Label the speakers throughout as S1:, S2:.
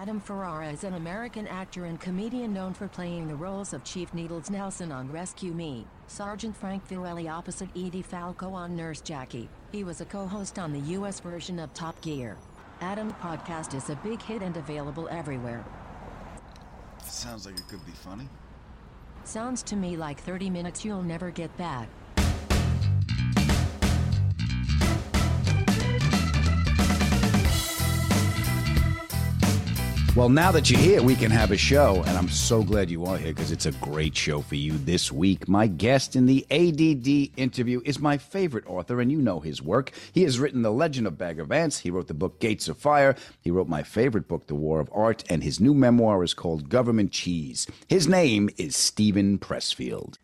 S1: Adam Ferrara is an American actor and comedian known for playing the roles of Chief Needles Nelson on Rescue Me, Sergeant Frank Verrelli opposite Edie Falco on Nurse Jackie. He was a co-host on the U.S. version of Top Gear. Adam podcast is a big hit and available everywhere.
S2: Sounds like it could be funny.
S1: Sounds to me like 30 minutes you'll never get back.
S3: Well, now that you're here, we can have a show, and I'm so glad you are here because it's a great show for you this week. My guest in the ADD interview is my favorite author, and you know his work. He has written The Legend of Bagger Vance. He wrote the book Gates of Fire. He wrote my favorite book, The War of Art, and his new memoir is called Government Cheese. His name is Steven Pressfield.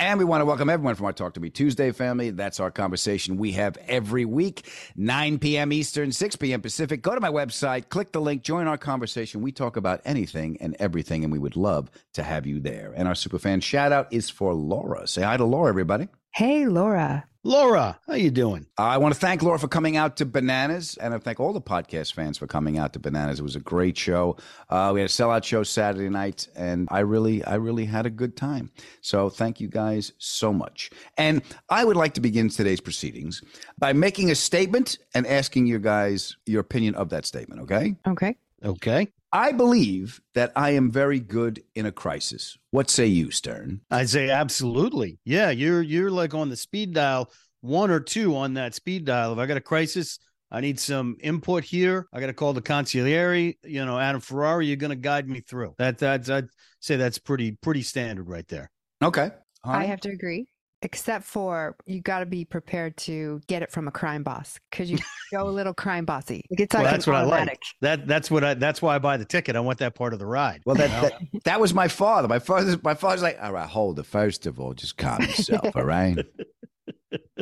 S3: And we want to welcome everyone from our Talk to Me Tuesday family. That's our conversation we have every week, 9 p.m. Eastern, 6 p.m. Pacific. Go to my website, click the link, join our conversation. We talk about anything and everything, and we would love to have you there. And our superfan shout out is for Laura. Say hi to Laura, everybody.
S4: Hey, Laura.
S5: Laura, how you doing?
S3: I want to thank Laura for coming out to Bananas, and I thank all the podcast fans for coming out to Bananas. It was a great show. Uh, we had a sellout show Saturday night, and I really, I really had a good time. So thank you guys so much. And I would like to begin today's proceedings by making a statement and asking you guys your opinion of that statement. Okay?
S4: Okay.
S5: Okay.
S3: I believe that I am very good in a crisis. What say you, Stern?
S5: I say absolutely. Yeah, you're you're like on the speed dial, one or two on that speed dial. If I got a crisis, I need some input here. I got to call the consigliere. You know, Adam Ferrara, you're going to guide me through. That that's I'd say that's pretty pretty standard right there.
S3: Okay.
S4: I have to agree. Except for you got to be prepared to get it from a crime boss because you go a little crime bossy. It's
S5: Well,
S4: like
S5: that's
S4: an
S5: what I like. That that's what I that's why I buy the ticket. I want that part of the ride.
S3: Well, that, that that was my father. My father, my father's like, all right, hold it. First of all, just calm yourself, all right?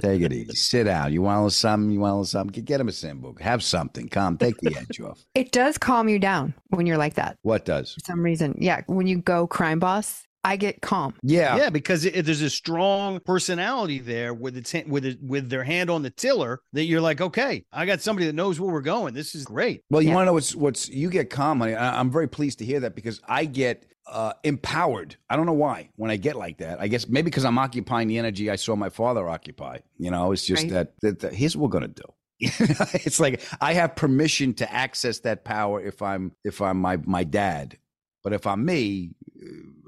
S3: Take it easy. Sit down. You want a little something? You want a little something? Get him a sambuca. Have something. Calm. Take the edge off.
S4: It does calm you down when you're like that
S3: What does?
S4: for some reason. Yeah, when you go crime boss, I get calm.
S3: Yeah.
S5: Yeah, because it, there's a strong personality there with its hand- with it, with their hand on the tiller that you're like, okay, I got somebody that knows where we're going. This is great.
S3: Well, you
S4: Yeah.
S3: want to know what's what's you get calm, honey. I, I'm very pleased to hear that because I get uh, empowered. I don't know why when I get like that. I guess maybe because I'm occupying the energy I saw my father occupy. You know, it's just
S4: Right.
S3: that, that, that here's what we're gonna do. it's like I have permission to access that power if I'm if I'm my my dad, but if I'm me,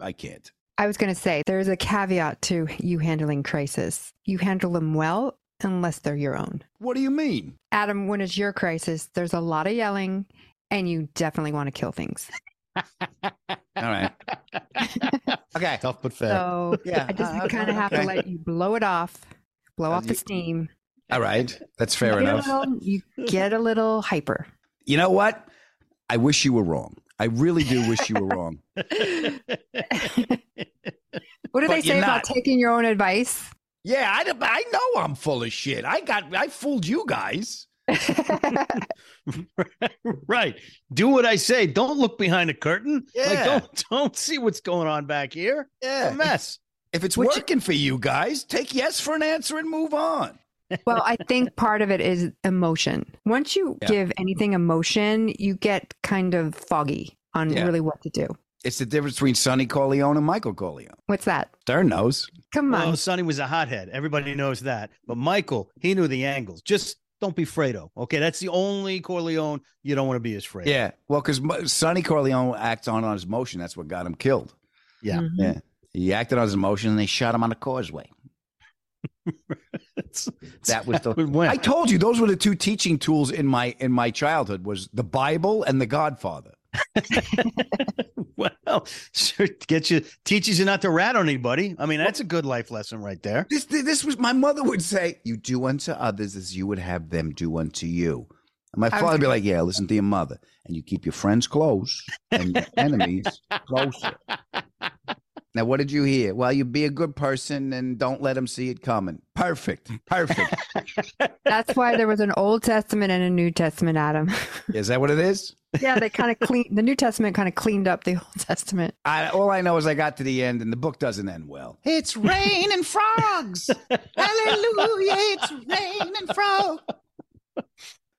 S3: I can't.
S4: I was going to say there's a caveat to you handling crisis. You handle them well unless they're your own.
S3: What do you mean?
S4: Adam, when it's your crisis, there's a lot of yelling and you definitely want to kill things.
S3: All right. Okay.
S5: Tough but fair.
S4: So
S3: Yeah,
S4: I just
S3: uh,
S4: kind of have
S3: okay.
S4: to let you blow it off, blow
S3: Uh,
S4: off the steam.
S3: All right. That's fair
S4: you
S3: enough.
S4: A little, you get a little hyper.
S3: You know what? I wish you were wrong. I really do wish you were wrong.
S4: What do
S3: But
S4: they say about
S3: not.
S4: taking your own advice?
S3: Yeah, I, I know I'm full of shit. I got I fooled you guys.
S5: right. Do what I say. Don't look behind a curtain. Like
S3: Yeah.
S5: don't don't see what's going on back here.
S3: Yeah.
S5: A mess.
S3: If it's
S4: Which-
S3: working for you guys, take yes for an answer and move on.
S4: Well, I think part of it is emotion. Once you
S3: Yeah.
S4: give anything emotion, you get kind of foggy on
S3: Yeah.
S4: really what to do.
S3: It's the difference between Sonny Corleone and Michael Corleone.
S4: What's that?
S3: Stern knows.
S4: Come on.
S5: Well, Sonny was a hothead. Everybody knows that. But Michael, he knew the angles. Just don't be Fredo. Okay. That's the only Corleone you don't want to be as Fredo.
S3: Yeah. Well, because Sonny Corleone acts on, on his emotion. That's what got him killed.
S5: Yeah.
S4: Mhm.
S3: Yeah. He acted on his emotion and they shot him on the causeway.
S5: It's-
S3: That was the
S5: how.
S3: I told you those were the two teaching tools in my in my childhood was the Bible and the Godfather.
S5: well, sure, get you teaches you not to rat on anybody. I mean, that's a good life lesson right there.
S3: This this was my mother would say, "You do unto others as you would have them do unto you." And my father would be like, "Yeah, listen to your mother, and you keep your friends close and your enemies closer." Now, what did you hear? Well, you be a good person and don't let them see it coming. Perfect, perfect.
S4: That's why there was an Old Testament and a New Testament, Adam.
S3: Is that what it is?
S4: yeah, they kind of clean the New Testament kind of cleaned up the Old Testament.
S3: I, all I know is I got to the end, and the book doesn't end well. It's rain and frogs. Hallelujah! It's rain and frogs.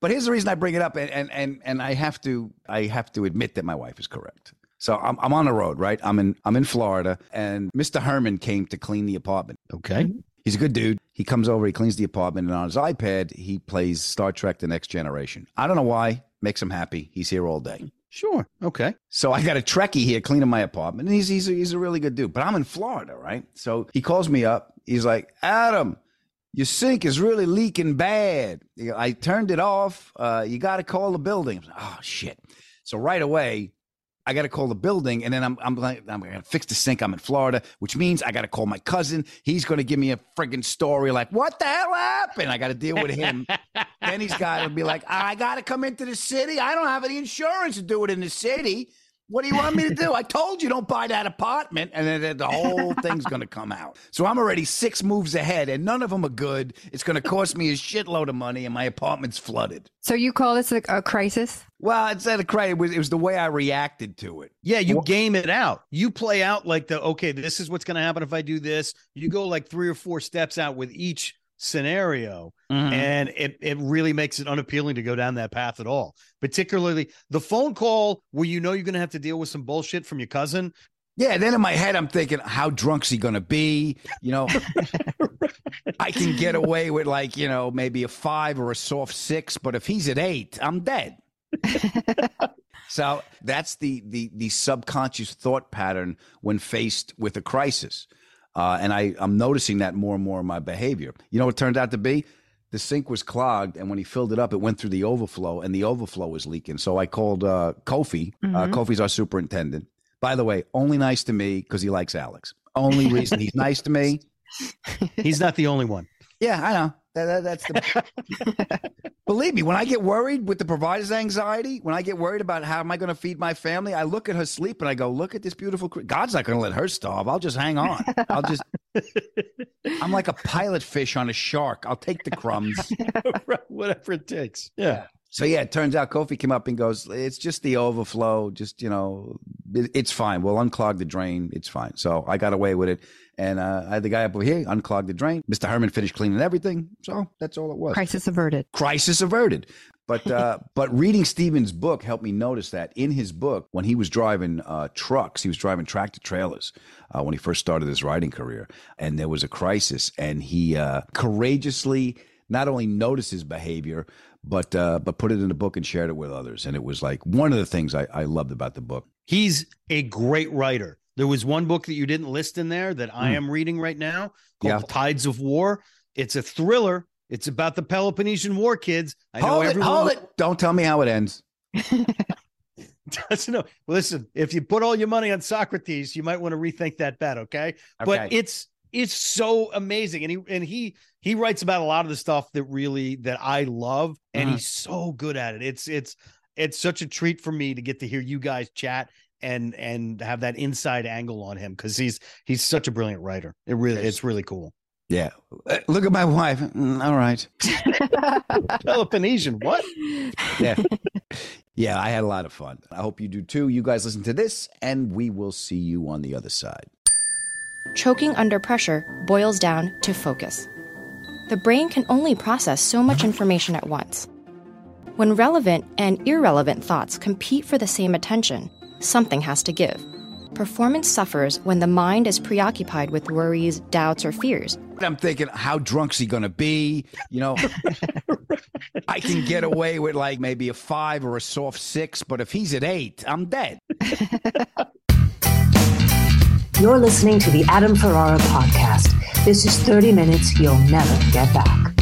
S3: But here's the reason I bring it up, and and and, and I have to I have to admit that my wife is correct. So I'm I'm on the road, right? I'm in I'm in Florida, and Mr. Herman came to clean the apartment.
S5: Okay.
S3: He's a good dude. He comes over, he cleans the apartment, and on his iPad he plays Star Trek: The Next Generation. I don't know why. Makes him happy. He's here all day.
S5: Sure. Okay.
S3: So I got a Trekkie here cleaning my apartment, and he's he's a, he's a really good dude. But I'm in Florida, right? So he calls me up. He's like, Adam, your sink is really leaking bad. I turned it off. Uh, you got to call the building. Like, oh shit! So right away, I got to call the building, and then I'm I'm like I'm gonna fix the sink. I'm in Florida, which means I got to call my cousin. He's gonna give me a friggin' story like, what the hell happened? I got to deal with him. then he's got to be like, I got to come into the city. I don't have any insurance to do it in the city. What do you want me to do? I told you don't buy that apartment, and then the whole thing's going to come out. So I'm already six moves ahead, and none of them are good. It's going to cost me a shitload of money, and my apartment's flooded.
S4: So you call this a, a crisis?
S3: Well, it's not a credit. It was, it was the way I reacted to it.
S5: Yeah, you game it out. You play out like the okay, this is what's going to happen if I do this. You go like three or four steps out with each scenario,
S3: Mm-hmm.
S5: and it it really makes it unappealing to go down that path at all. Particularly the phone call where you know you're going to have to deal with some bullshit from your cousin.
S3: Yeah, then in my head, I'm thinking, how drunk's he going to be? You know, I can get away with like, you know, maybe a five or a soft six, but if he's at eight, I'm dead. so that's the, the the subconscious thought pattern when faced with a crisis. Uh, and I, I'm noticing that more and more in my behavior. You know what it turned out to be? The sink was clogged, and when he filled it up, it went through the overflow, and the overflow was leaking. So I called uh, Kofi. Uh,
S4: Mhm.
S3: Kofi's our superintendent. By the way, only nice to me because he likes Alex. Only reason he's nice to me.
S5: He's not the only one.
S3: Yeah, I know. That, that- that's the. Believe me, when I get worried with the provider's anxiety, when I get worried about how am I going to feed my family, I look at her sleep and I go, "Look at this beautiful. Cre- God's not going to let her starve. I'll just hang on. I'll just. I'm like a pilot fish on a shark. I'll take the crumbs.
S5: Whatever it takes. Yeah.
S3: So yeah, it turns out Kofi came up and goes, "It's just the overflow. Just you know, it's fine. We'll unclog the drain. It's fine." So I got away with it, and uh, I had the guy up over here unclog the drain. Mister Herman finished cleaning everything. So that's all it was.
S4: Crisis averted.
S3: Crisis averted. But uh, but reading Steven's book helped me notice that in his book, when he was driving uh, trucks, he was driving tractor trailers uh, when he first started his writing career, and there was a crisis, and he uh, courageously not only noticed his behavior, but uh, but put it in a book and shared it with others, and it was like one of the things I, I loved about the book.
S5: He's a great writer. There was one book that you didn't list in there that I
S3: Hmm.
S5: am reading right now called
S3: Yeah.
S5: Tides of War. It's a thriller. It's about the Peloponnesian War, kids. I know
S3: it,
S5: everyone.
S3: hold it! Don't tell me how it ends.
S5: doesn't know. Listen, if you put all your money on Socrates, you might want to rethink that bet. Okay,
S3: Okay.
S5: but it's it's so amazing, and he and he he writes about a lot of the stuff that really that I love, and
S3: Mhm.
S5: he's so good at it. It's it's it's such a treat for me to get to hear you guys chat and and have that inside angle on him because he's he's such a brilliant writer. It really it's really cool.
S3: Yeah. Uh, Look at my wife. Mm, all right.
S5: Peloponnesian, what?
S3: Yeah. yeah, I had a lot of fun. I hope you do too. You guys listen to this, and we will see you on the other side.
S6: Choking under pressure boils down to focus. The brain can only process so much information at once. When relevant and irrelevant thoughts compete for the same attention, something has to give. Performance suffers when the mind is preoccupied with worries, doubts, or fears.
S3: I'm thinking, how drunk's he going to be? You know, I can get away with like maybe a five or a soft six, but if he's at eight, I'm dead.
S7: You're listening to the Adam Ferrara podcast. This is 30 minutes you'll never get back.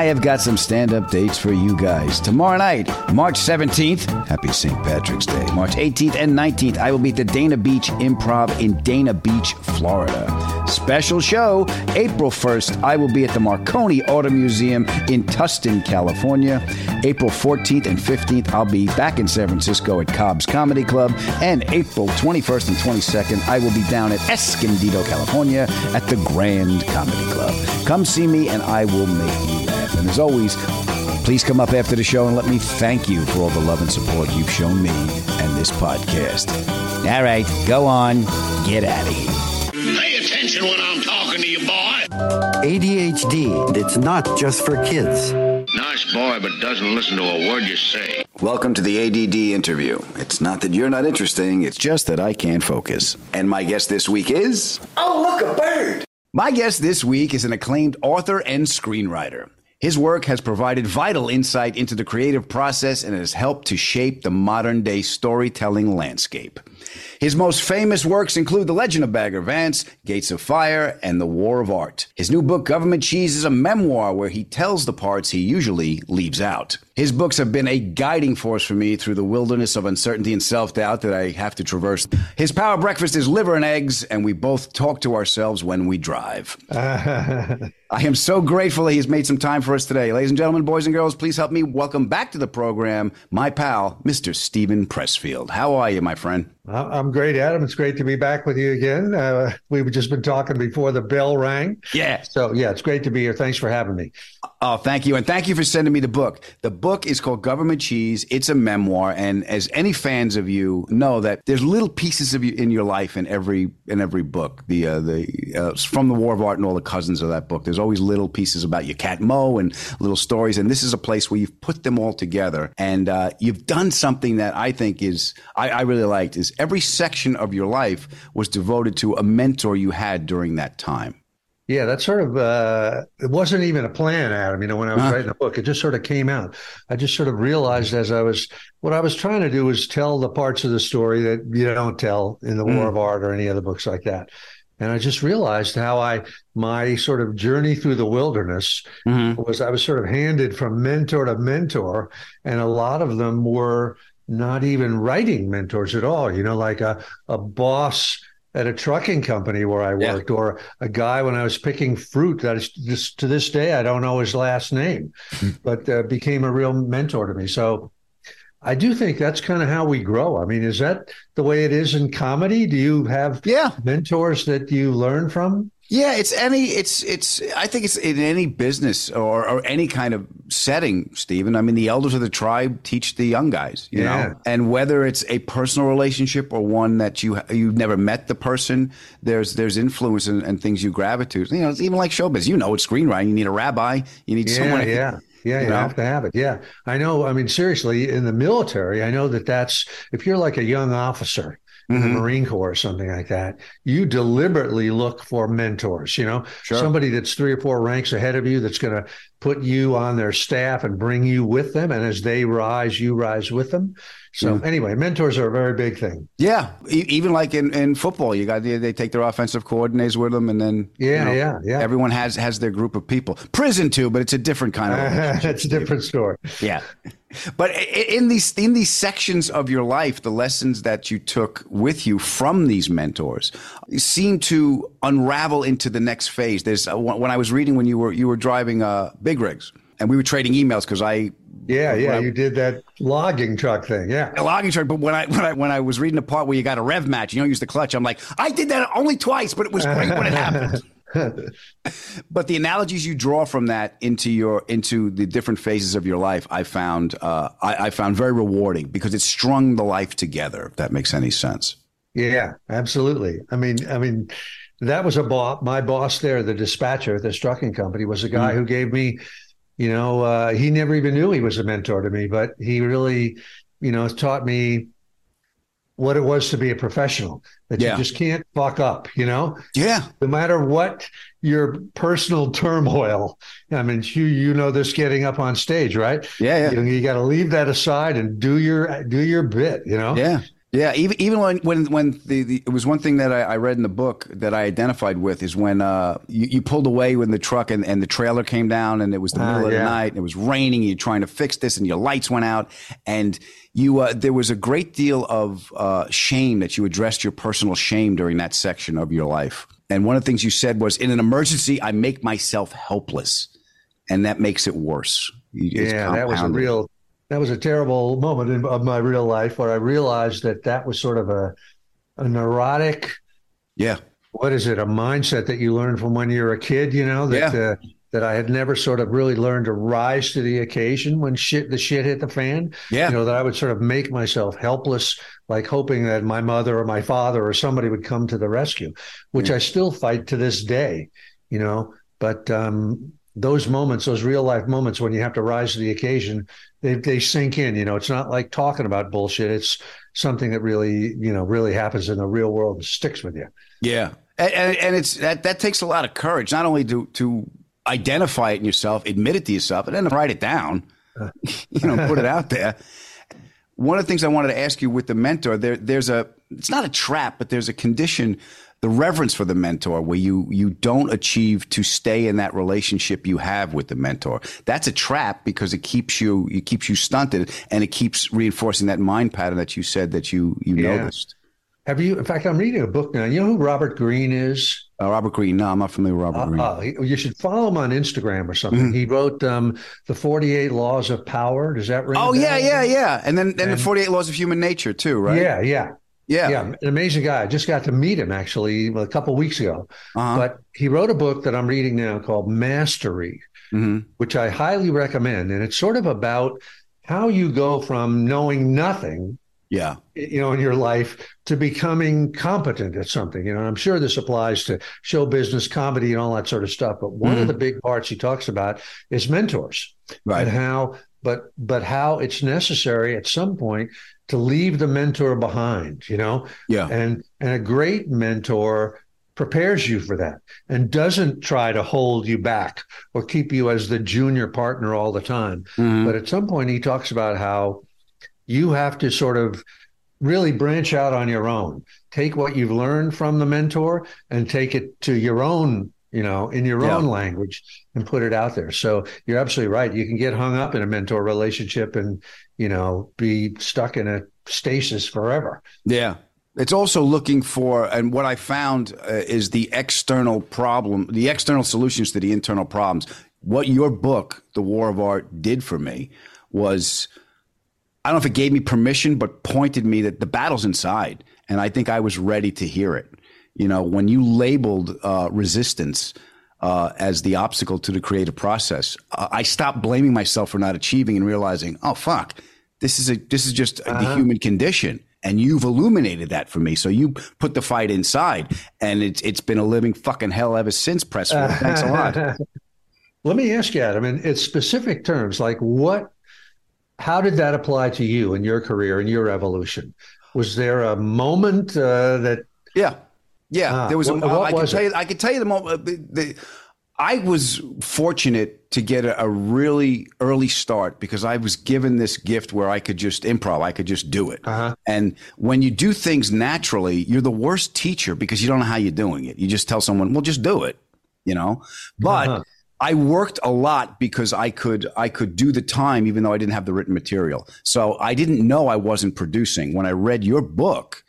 S3: I have got some stand up dates for you guys. Tomorrow night, March 17th, happy St. Patrick's Day. March 18th and 19th, I will be at the Dania Beach Improv in Dania Beach, Florida. Special show, April 1st, I will be at the Marconi Auto Museum in Tustin, California. April 14th and 15th, I'll be back in San Francisco at Cobb's Comedy Club. And April 21st and 22nd, I will be down at Escondido, California at the Grand Comedy Club. Come see me and I will make you. And as always, please come up after the show and let me thank you for all the love and support you've shown me and this podcast. All right, go on, get out of here.
S8: Pay attention when I'm talking to you, boy.
S9: ADHD, it's not just for kids.
S8: Nice boy, but doesn't listen to a word you say.
S3: Welcome to the ADD interview. It's not that you're not interesting, it's just that I can't focus. And my guest this week is.
S10: Oh, look, a bird!
S3: My guest this week is an acclaimed author and screenwriter. His work has provided vital insight into the creative process and has helped to shape the modern day storytelling landscape. His most famous works include The Legend of Bagger Vance, Gates of Fire, and The War of Art. His new book, Government Cheese, is a memoir where he tells the parts he usually leaves out. His books have been a guiding force for me through the wilderness of uncertainty and self doubt that I have to traverse. His power breakfast is liver and eggs, and we both talk to ourselves when we drive. I am so grateful that he has made some time for us today. Ladies and gentlemen, boys and girls, please help me welcome back to the program my pal, Mr. Steven Pressfield. How are you, my friend?
S11: I'm great, Adam. It's great to be back with you again. Uh, we've just been talking before the bell rang.
S3: Yeah.
S11: So, yeah, it's great to be here. Thanks for having me.
S3: Oh, thank you. And thank you for sending me the book. The book is called Government Cheese. It's a memoir. And as any fans of you know that there's little pieces of you in your life in every, in every book. The, uh, the, uh, from the War of Art and all the cousins of that book. There's always little pieces about your cat Mo and little stories. And this is a place where you've put them all together and, uh, you've done something that I think is, I, I really liked is every section of your life was devoted to a mentor you had during that time.
S11: Yeah, that sort of uh, it wasn't even a plan, Adam. You know, when I was
S3: Uh-huh.
S11: writing the book, it just sort of came out. I just sort of realized as I was what I was trying to do was tell the parts of the story that you don't tell in the War
S3: Mm.
S11: of Art or any other books like that. And I just realized how I, my sort of journey through the wilderness
S3: Mm-hmm.
S11: was I was sort of handed from mentor to mentor. And a lot of them were not even writing mentors at all, you know, like a, a boss at a trucking company where I worked, or a guy when I was picking fruit that is just to this day, I don't know his last name, but uh, became a real mentor to me. So I do think that's kind of how we grow. I mean, is that the way it is in comedy? Do you have
S3: yeah.
S11: mentors that you learn from?
S3: Yeah, it's any it's it's I think it's in any business or, or any kind of setting, Steven. I mean, the elders of the tribe teach the young guys, you
S11: Yeah.
S3: know. And whether it's a personal relationship or one that you you've never met the person, there's there's influence and, things you gravitate. You know, it's even like showbiz. You know, it's screenwriting. You need a rabbi. You need
S11: Yeah,
S3: someone.
S11: yeah. Yeah,
S3: you
S11: you,
S3: know?
S11: have to have it. Yeah. I know. I mean, seriously, in the military, I know that that's if you're like a young officer in the
S3: Mhm.
S11: Marine Corps or something like that, you deliberately look for mentors, you know,
S3: Sure.
S11: somebody that's three or four ranks ahead of you that's going to put you on their staff and bring you with them. And as they rise, you rise with them. So,
S3: Yeah.
S11: anyway, mentors are a very big thing.
S3: Yeah, e- even like in, in football, you got they, take their offensive coordinators with them, and then you
S11: Yeah,
S3: know,
S11: yeah, yeah.
S3: Everyone has has their group of people. Prison too, but it's a different kind of.
S11: it's a different story.
S3: Yeah, but in these in these sections of your life, the lessons that you took with you from these mentors seem to unravel into the next phase. There's when I was reading when you were you were driving uh, big rigs, and we were trading emails because I
S11: Yeah, yeah.
S3: I-
S11: You did that logging truck thing. Yeah.
S3: a logging truck. But when I when I when I was reading the part where you got a rev match, you don't use the clutch. I'm like, I did that only twice, but it was great when it happened. but the analogies you draw from that into your into the different phases of your life, I found uh, I, I found very rewarding because it strung the life together. If that makes any sense.
S11: Yeah, absolutely. I mean, I mean, that was a boss. My boss there, the dispatcher at this trucking company, was a guy
S3: Mhm.
S11: who gave me, you know, uh, he never even knew he was a mentor to me, but he really, you know, taught me what it was to be a professional. That
S3: Yeah.
S11: you just can't fuck up. You know,
S3: Yeah.
S11: no matter what your personal turmoil. I mean, you you know this getting up on stage, right?
S3: Yeah, yeah.
S11: You, know, you got to leave that aside and do your do your bit. You know.
S3: Yeah. Yeah, even even when when when the, the it was one thing that I, I read in the book that I identified with is when uh you, you pulled away when the truck and, and the trailer came down and it was the
S11: Ah,
S3: middle of
S11: yeah.
S3: the night and it was raining and you're trying to fix this and your lights went out and you uh, there was a great deal of uh, shame that you addressed your personal shame during that section of your life and one of the things you said was in an emergency I make myself helpless and that makes it worse. You-
S11: yeah, that was a real, that was a terrible moment in, of my real life where I realized that that was sort of a, a neurotic,
S3: yeah.
S11: what is it, a mindset that you learn from when you're a kid, you know, that,
S3: Yeah.
S11: uh, that I had never sort of really learned to rise to the occasion when shit, the shit hit the fan.
S3: Yeah.
S11: You know, that I would sort of make myself helpless, like hoping that my mother or my father or somebody would come to the rescue, which I still fight to this day, you know, but, um, those moments, those real life moments when you have to rise to the occasion, they, they sink in. You know, it's not like talking about bullshit. It's something that really, you know, really happens in the real world and sticks with you.
S3: Yeah, and, and, it's that that takes a lot of courage, not only to to identify it in yourself, admit it to yourself, and then write it down. you know, put it out there. One of the things I wanted to ask you with the mentor, there there's a it's not a trap, but there's a condition, the reverence for the mentor, where you you don't achieve to stay in that relationship you have with the mentor. That's a trap because it keeps you it keeps you stunted and it keeps reinforcing that mind pattern that you said that you you
S11: Yeah.
S3: noticed.
S11: Have you, in fact, I'm reading a book now. You know who Robert Greene is?
S3: Uh, Robert Greene. No, I'm not familiar with Robert Greene.
S11: Uh, he- you should follow him on Instagram or something.
S3: Mhm.
S11: He wrote um, the 48 Laws of Power. Does that ring?
S3: Oh yeah, yeah, yeah. And then then
S11: And-
S3: the Forty Eight Laws of Human Nature too, right?
S11: Yeah, yeah.
S3: Yeah,
S11: Yeah, an amazing guy. I just got to meet him actually a couple weeks ago.
S3: Uh-huh.
S11: But he wrote a book that I'm reading now called Mastery,
S3: Mhm.
S11: which I highly recommend. And it's sort of about how you go from knowing nothing,
S3: yeah,
S11: you know, in your life to becoming competent at something. You know, and I'm sure this applies to show business, comedy, and all that sort of stuff. But one
S3: Mhm.
S11: of the big parts he talks about is mentors
S3: Right.
S11: and how but but how it's necessary at some point to leave the mentor behind you know
S3: Yeah.
S11: and and a great mentor prepares you for that and doesn't try to hold you back or keep you as the junior partner all the time
S3: Mhm.
S11: but at some point he talks about how you have to sort of really branch out on your own. Take what you've learned from the mentor and take it to your own, you know, in your
S3: Yeah.
S11: own language and put it out there. So you're absolutely right. You can get hung up in a mentor relationship and, you know, be stuck in a stasis forever.
S3: Yeah. It's also looking for, and what I found uh, is the external problem, the external solutions to the internal problems. What your book, The War of Art, did for me was I don't know if it gave me permission, but pointed me that the battle's inside. And I think I was ready to hear it. You know, when you labeled uh, resistance uh, as the obstacle to the creative process, I stopped blaming myself for not achieving and realizing, oh, fuck, this is a this is just the
S11: Uh-huh.
S3: human condition. And you've illuminated that for me. So you put the fight inside, and it's it's been a living fucking hell ever since. Press it. Thanks a lot.
S11: Let me ask you, Adam, in, in specific terms, like what, how did that apply to you in your career and your evolution? Was there a moment uh, that?
S3: Yeah, yeah.
S11: Ah,
S3: there was.
S11: what-
S3: a,
S11: what
S3: I can
S11: was
S3: tell
S11: it?
S3: you. I can tell you the moment. The, the, I was fortunate to get a, a really early start because I was given this gift where I could just improv. I could just do it.
S11: Uh-huh.
S3: And when you do things naturally, you're the worst teacher because you don't know how you're doing it. You just tell someone, "Well, just do it," you know. But
S11: Uh-huh.
S3: I worked a lot because I could I could do the time even though I didn't have the written material. So I didn't know I wasn't producing. When I read your book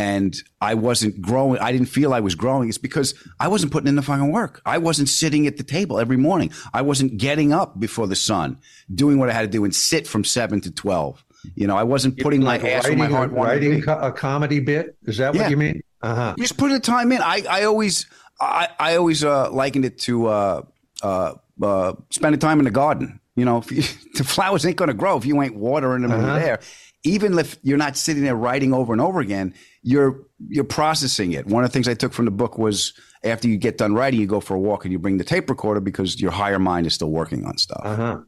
S3: and I wasn't growing, I didn't feel I was growing. It's because I wasn't putting in the fucking work. I wasn't sitting at the table every morning. I wasn't getting up before the sun, doing what I had to do and sit from 7 to 12. You know, I wasn't putting
S11: like
S3: my ass where my
S11: writing,
S3: heart
S11: writing a comedy bit? Is that what you mean? Uh huh.
S3: Just put the time in. I, I always I, I always uh, likened it to uh, uh, uh, spending time in the garden. You know, if you, the flowers ain't going to grow if you ain't watering them
S11: Uh-huh.
S3: in there. Even if you're not sitting there writing over and over again, you're you're processing it. One of the things I took from the book was after you get done writing, you go for a walk and you bring the tape recorder because your higher mind is still working on stuff.
S11: Uh huh.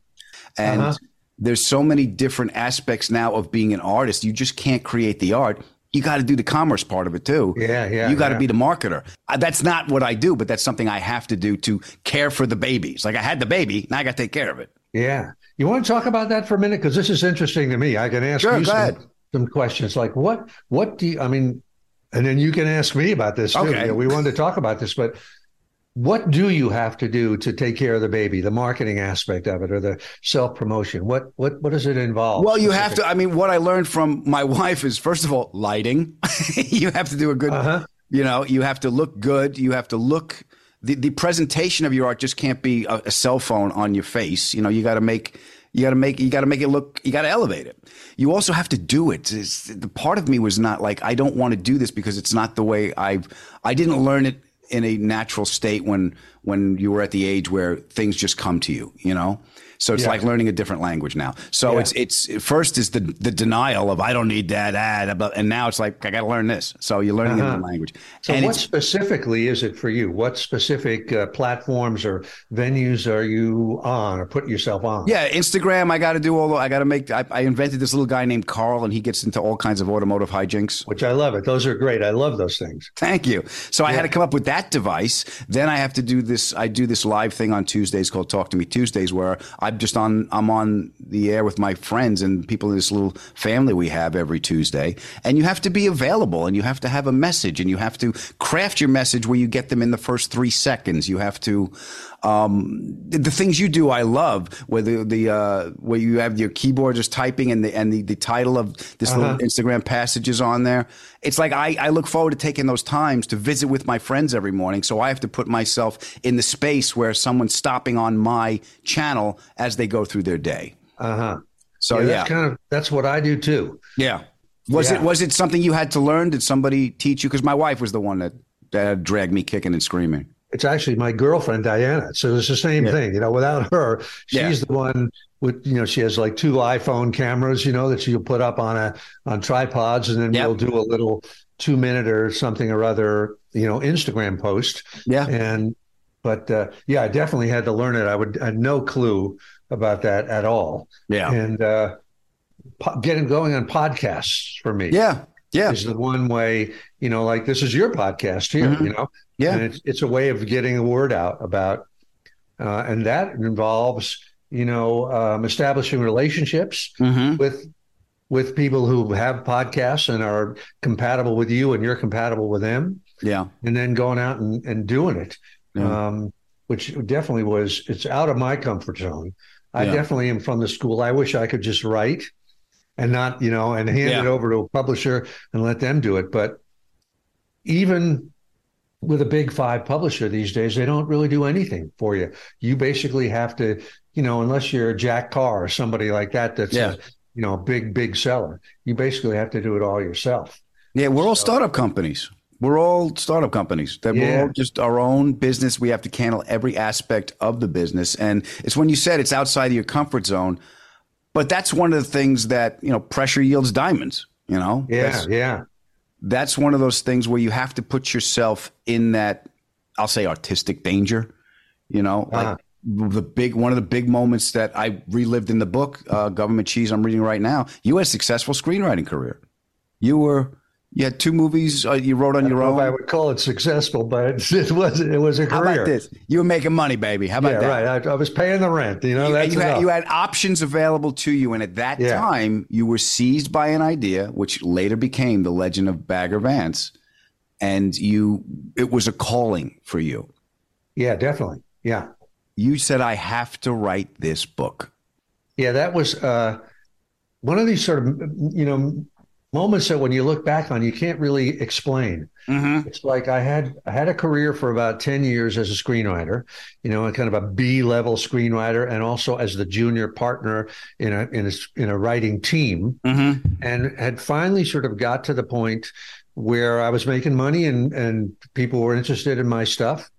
S3: And
S11: Uh-huh.
S3: there's so many different aspects now of being an artist. You just can't create the art. You got to do the commerce part of it too.
S11: Yeah, yeah,
S3: You got to
S11: yeah.
S3: be the marketer. That's not what I do, but that's something I have to do to care for the babies. Like I had the baby, now I got to take care of it.
S11: Yeah. You want to talk about that for a minute? Because this is interesting to me. I can ask
S3: Sure,
S11: you some, some questions like what what do you I mean, and then you can ask me about this too.
S3: Okay.
S11: We wanted to talk about this, but what do you have to do to take care of the baby, the marketing aspect of it or the self promotion? What what what does it involve?
S3: Well, you have to. I mean, what I learned from my wife is first of all, lighting. you have to do a good,
S11: Uh-huh.
S3: you know, you have to look good. You have to look, the, the presentation of your art just can't be a, a cell phone on your face. You know, you got to make, you got to make, you got to make it look, you got to elevate it. You also have to do it. It's- the part of me was not like, I don't want to do this because it's not the way I've, I didn't learn it in a natural state when, when you were at the age where things just come to you, you know? So it's
S11: Yeah.
S3: like learning a different language now. So
S11: Yeah.
S3: it's it's first is the the denial of I don't need that ad, but and now it's like I got to learn this. So you're learning a
S11: Uh-huh.
S3: new language.
S11: So,
S3: and
S11: what specifically is it for you? What specific uh, platforms or venues are you on or putting yourself on?
S3: yeah, Instagram. I got to do all. the- I got to make. I, I invented this little guy named Carl, and he gets into all kinds of automotive hijinks.
S11: Which I love it. Those are great. I love those things.
S3: Thank you. So I had to come up with that device. Then I have to do this. I do this live thing on Tuesdays called Talk to Me Tuesdays, where I'm just on. I'm on the air with my friends and people in this little family we have every Tuesday. And you have to be available, and you have to have a message, and you have to craft your message where you get them in the first three seconds. You have to. Um, the, the things you do, I love. Where the the uh, where you have your keyboard just typing and the and the, the title of this
S11: Uh-huh.
S3: little Instagram passage is on there. It's like I, I look forward to taking those times to visit with my friends every morning. So I have to put myself in the space where someone's stopping on my channel as they go through their day.
S11: Uh huh.
S3: So
S11: yeah,
S3: yeah,
S11: that's kind of that's what I do too.
S3: yeah. Was
S11: Yeah.
S3: it was it something you had to learn? Did somebody teach you? Because my wife was the one that that dragged me kicking and screaming.
S11: It's actually my girlfriend Diana. So it's the same thing. You know, without her, she's
S3: Yeah.
S11: the one with you know she has like two iPhone cameras. You know that she'll put up on a on tripods, and then
S3: Yep.
S11: we'll do a little two minute or something or other. You know, Instagram post.
S3: Yeah.
S11: And but uh, yeah, I definitely had to learn it. I would I had no clue about that at all.
S3: Yeah.
S11: And uh, po- getting going on podcasts for me.
S3: Yeah. Yeah.
S11: is the one way, you know, like this is your podcast here,
S3: Mhm.
S11: you know?
S3: Yeah.
S11: And it's, it's a way of getting the word out about, uh, and that involves, you know, um, establishing relationships
S3: Mhm.
S11: with, with people who have podcasts and are compatible with you and you're compatible with them.
S3: Yeah.
S11: And then going out and, and doing it.
S3: Yeah.
S11: Um, which definitely was it's out of my comfort zone. I
S3: Yeah.
S11: definitely am from the school. I wish I could just write and not, you know, and hand it over to a publisher and let them do it. But even with a big five publisher these days, they don't really do anything for you. You basically have to, you know, unless you're Jack Carr or somebody like that, that's
S3: Yeah.
S11: a, you know, a big, big seller, you basically have to do it all yourself.
S3: Yeah, we're all startup companies. We're all startup companies. That we're all just our own business. We have to handle every aspect of the business, and it's when you said it's outside of your comfort zone. But that's one of the things that you know pressure yields diamonds. You know,
S11: Yeah, yeah.
S3: That's one of those things where you have to put yourself in that I'll say artistic danger. You know,
S11: Uh-huh.
S3: like the big one of the big moments that I relived in the book, uh, Government Cheese. I'm reading right now. You had a successful screenwriting career. You were you had two movies uh, you wrote on your own.
S11: I would call it successful, but it, it was it was a career.
S3: How about this? You were making money, baby. How about
S11: yeah,
S3: that?
S11: right. I, I was paying the rent. You know,
S3: You,
S11: that's
S3: you had, you had options available to you, and at that
S11: Yeah.
S3: time, you were seized by an idea, which later became the Legend of Bagger Vance, and you it was a calling for you.
S11: yeah, definitely. Yeah.
S3: You said, "I have to write this book."
S11: Yeah, that was uh, one of these sort of you know moments that when you look back on, you can't really explain.
S3: Mm-hmm.
S11: It's like I had I had a career for about ten years as a screenwriter, you know, kind of a B level screenwriter, and also as the junior partner in a in a in a writing team,
S3: Mm-hmm.
S11: and had finally sort of got to the point where I was making money and and people were interested in my stuff,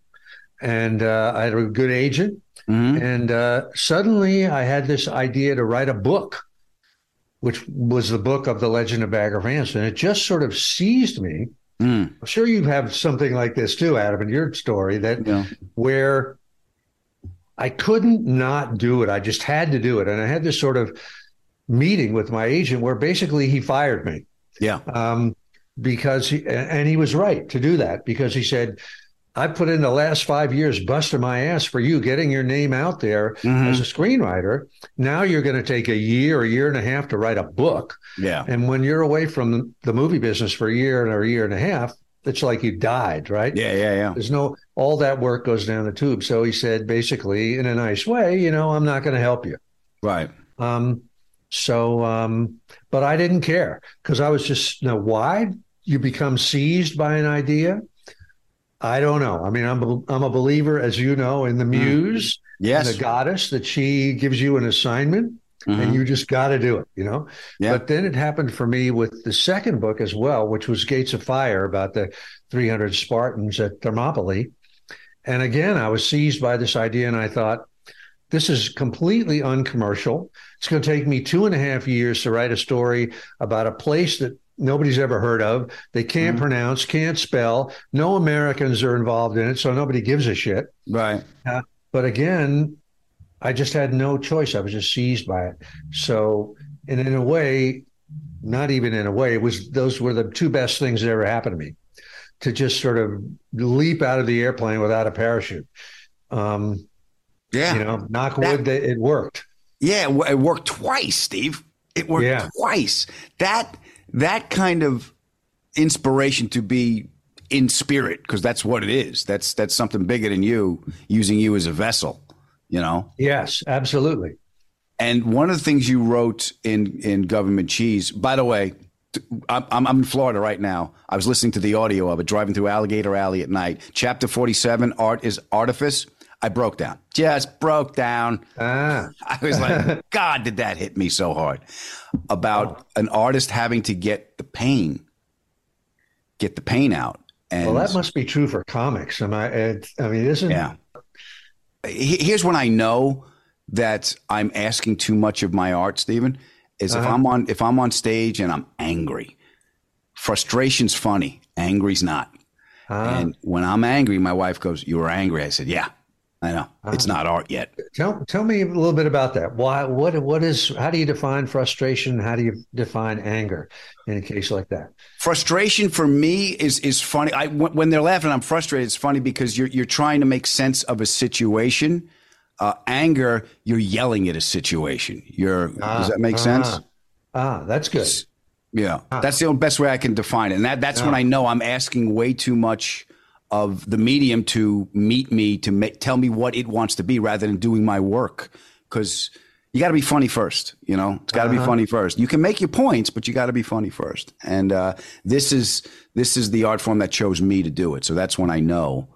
S11: and uh, I had a good agent,
S3: Mm-hmm.
S11: and uh, suddenly I had this idea to write a book, which was the book of the Legend of Bagger Vance, and it just sort of seized me.
S3: Mm.
S11: I'm sure you have something like this too, Adam, in your story that
S3: Yeah.
S11: where I couldn't not do it. I just had to do it, and I had this sort of meeting with my agent where basically he fired me
S3: Yeah.
S11: um, because he, and he was right to do that because he said, I put in the last five years busting my ass for you, getting your name out there
S3: Mhm.
S11: as a screenwriter. Now you're going to take a year, a year and a half to write a book.
S3: Yeah.
S11: And when you're away from the movie business for a year or a year and a half, it's like you died, right?
S3: Yeah. Yeah. Yeah.
S11: There's no, all that work goes down the tube. So he said, basically, in a nice way, you know, I'm not going to help you.
S3: Right.
S11: Um, so, um, but I didn't care because I was just, now why you become seized by an idea? I don't know. I mean, I'm a, I'm a believer, as you know, in the muse,
S3: Yes.
S11: the goddess that she gives you an assignment
S3: Mhm.
S11: and you just got to do it, you know?
S3: Yeah.
S11: But then it happened for me with the second book as well, which was Gates of Fire about the 300 Spartans at Thermopylae. And again, I was seized by this idea and I thought, this is completely uncommercial. It's going to take me two and a half years to write a story about a place that nobody's ever heard of. They can't pronounce, can't spell. No Americans are involved in it, so nobody gives a shit.
S3: Right.
S11: Uh, but again, I just had no choice. I was just seized by it. So, and in a way, not even in a way, it was those were the two best things that ever happened to me. To just sort of leap out of the airplane without a parachute. Um,
S3: Yeah.
S11: you know, knock wood, that it worked.
S3: Yeah, it it worked twice, Steve. It worked
S11: Yeah.
S3: twice. That that kind of inspiration to be in spirit, because that's what it is. That's that's something bigger than you, using you as a vessel. You know.
S11: Yes, absolutely.
S3: And one of the things you wrote in in Government Cheese, by the way, I'm I'm in Florida right now. I was listening to the audio of it driving through Alligator Alley at night. Chapter 47, Art is Artifice. I broke down. Just broke down.
S11: Ah.
S3: I was like, God, did that hit me so hard? About an artist having to get the pain, get the pain out. And
S11: well, that must be true for comics. Am I? It, I mean, isn't
S3: yeah. Here's when I know that I'm asking too much of my art, Steven. Is if
S11: Uh-huh.
S3: I'm on if I'm on stage and I'm angry. Frustration's funny, angry's not.
S11: Ah.
S3: And when I'm angry, my wife goes, "You were angry." I said, "Yeah, I know. It's
S11: Ah.
S3: not art yet."
S11: Tell tell me a little bit about that. Why? What? What is? How do you define frustration? How do you define anger in a case like that?
S3: Frustration for me is is funny. I when when they're laughing, I'm frustrated. It's funny because you're you're trying to make sense of a situation. Uh, anger, you're yelling at a situation. You're does that make sense?
S11: Ah. Ah, that's good.
S3: Yeah, that's the best way I can define it, and that that's when I know I'm asking way too much of the medium to meet me to make, tell me what it wants to be rather than doing my work. Because you got to be funny first you know? It's got to
S11: Uh-huh.
S3: be funny first. You can make your points but you got to be funny first. And uh, this is this is the art form that chose me to do it. So that's when i know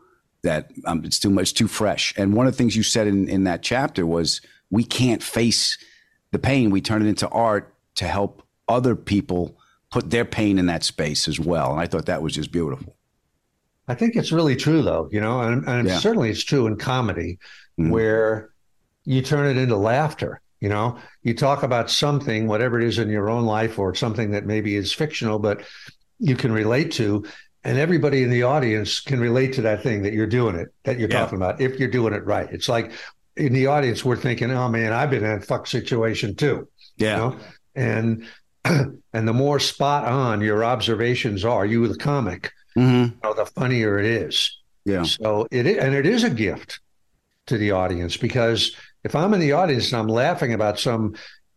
S3: that um, it's too much too fresh. And one of the things you said in, in that chapter was we can't face the pain. We turn it into art to help other people put their pain in that space as well. And i thought that was just beautiful
S11: I think it's really true, though, you know, and, and
S3: Yeah.
S11: certainly it's true in comedy
S3: Mhm.
S11: where you turn it into laughter. You know, you talk about something, whatever it is in your own life or something that maybe is fictional, but you can relate to, and everybody in the audience can relate to that thing that you're doing it, that you're
S3: Yeah.
S11: talking about, if you're doing it right. It's like in the audience, we're thinking, oh man, I've been in a fuck situation too.
S3: yeah
S11: You know? And and the more spot on your observations are, you the comic,
S3: hmm
S11: you know, the funnier it is.
S3: yeah
S11: So it is, and it is a gift to the audience because if I'm in the audience and I'm laughing about some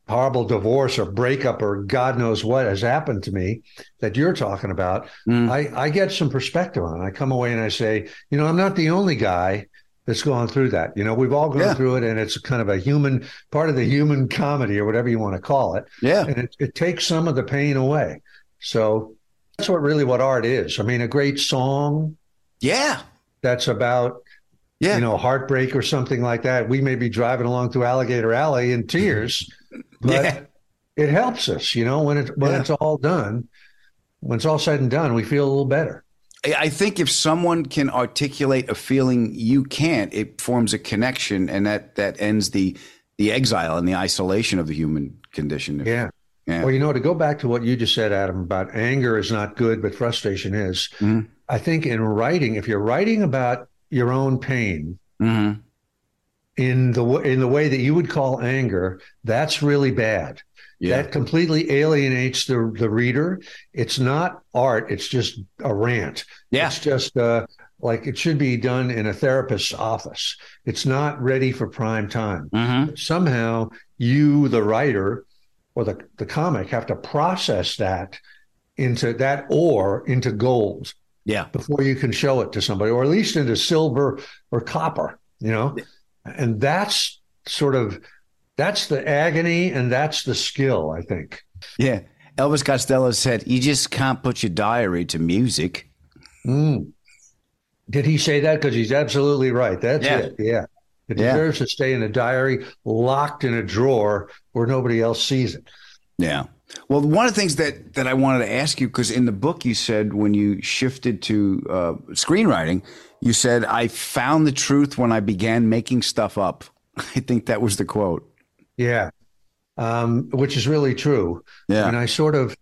S11: horrible divorce or breakup or God knows what has happened to me that you're talking about,
S3: Mm.
S11: I, I get some perspective on it. I come away and I say, you know, I'm not the only guy that's gone through that. You know, we've all gone
S3: Yeah.
S11: through it and it's kind of a human part of the human comedy or whatever you want to call it.
S3: yeah
S11: And it, it takes some of the pain away. So that's what really what art is. I mean, a great song
S3: yeah
S11: that's about
S3: yeah
S11: you know heartbreak or something like that we may be driving along through alligator alley in tears but
S3: Yeah.
S11: it helps us you know when it when
S3: Yeah.
S11: it's all done when it's all said and done we feel a little better
S3: I I think if someone can articulate a feeling you can't, it forms a connection, and that that ends the the exile and the isolation of the human condition.
S11: yeah
S3: Yeah.
S11: well you know to go back to what you just said adam about anger is not good but frustration is
S3: Mhm.
S11: i think in writing if you're writing about your own pain
S3: hmm
S11: in the w- in the way that you would call anger that's really bad
S3: Yeah.
S11: that completely alienates the the reader. It's not art. It's just a rant.
S3: Yeah.
S11: It's just uh, like it should be done in a therapist's office. It's not ready for prime time.
S3: hmm
S11: Somehow you, the writer or the, the comic, have to process that into that ore into gold
S3: Yeah.
S11: before you can show it to somebody, or at least into silver or copper, you know? And that's sort of that's the agony and that's the skill, I think.
S3: Yeah. Elvis Costello said, "You just can't put your diary to music."
S11: Mm. Did he say that? Because he's absolutely right. That's
S3: Yeah.
S11: it. Yeah. It
S3: Yeah.
S11: deserves to stay in a diary locked in a drawer where nobody else sees it.
S3: Yeah. Well, one of the things that that I wanted to ask you because in the book you said when you shifted to uh, screenwriting, you said I found the truth when I began making stuff up. I think that was the quote.
S11: Yeah. Um, which is really true.
S3: Yeah.
S11: And I sort of,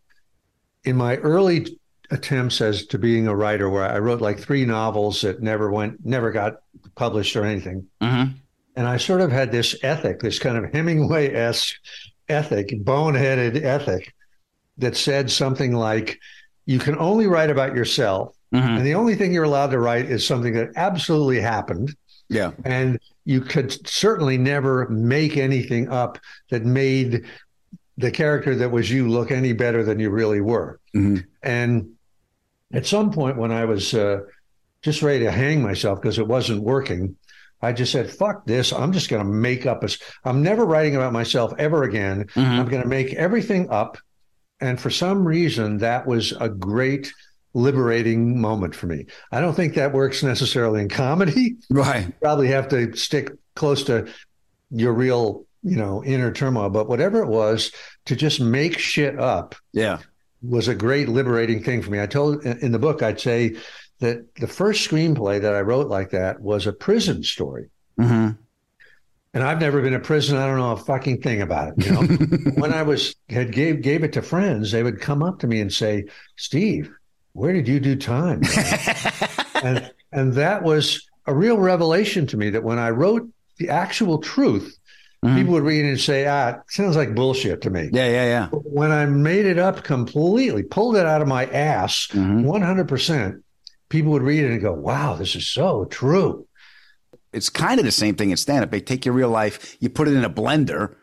S11: in my early attempts as to being a writer, where I wrote like three novels that never went, never got published or anything.
S3: Mm-hmm.
S11: And I sort of had this ethic, this kind of Hemingway esque ethic, boneheaded ethic that said something like, you can only write about yourself.
S3: Mm-hmm.
S11: And the only thing you're allowed to write is something that absolutely happened.
S3: Yeah.
S11: And you could certainly never make anything up that made the character that was you look any better than you really were.
S3: Mhm.
S11: And at some point when I was uh, just ready to hang myself because it wasn't working, I just said, fuck this. I'm just going to make up a. I'm never writing about myself ever again.
S3: Mhm.
S11: I'm going to make everything up. And for some reason, that was a great liberating moment for me. I don't think that works necessarily in comedy.
S3: Right.
S11: You probably have to stick close to your real, you know, inner turmoil. But whatever it was, to just make shit up
S3: Yeah.
S11: was a great liberating thing for me. I told in the book, I'd say that the first screenplay that I wrote like that was a prison story.
S3: Mm-hmm.
S11: And I've never been in prison. I don't know a fucking thing about it. You know, when I was had gave gave it to friends, they would come up to me and say, "Steve, where did you do time?" and and that was a real revelation to me. That when I wrote the actual truth, people would read it and say, "Ah, sounds like bullshit to me."
S3: Yeah. Yeah. Yeah.
S11: When I made it up completely, pulled it out of my ass,
S3: Mhm.
S11: one hundred percent, people would read it and go, "Wow, this is so true."
S3: It's kind of the same thing in stand up. They take your real life, you put it in a blender,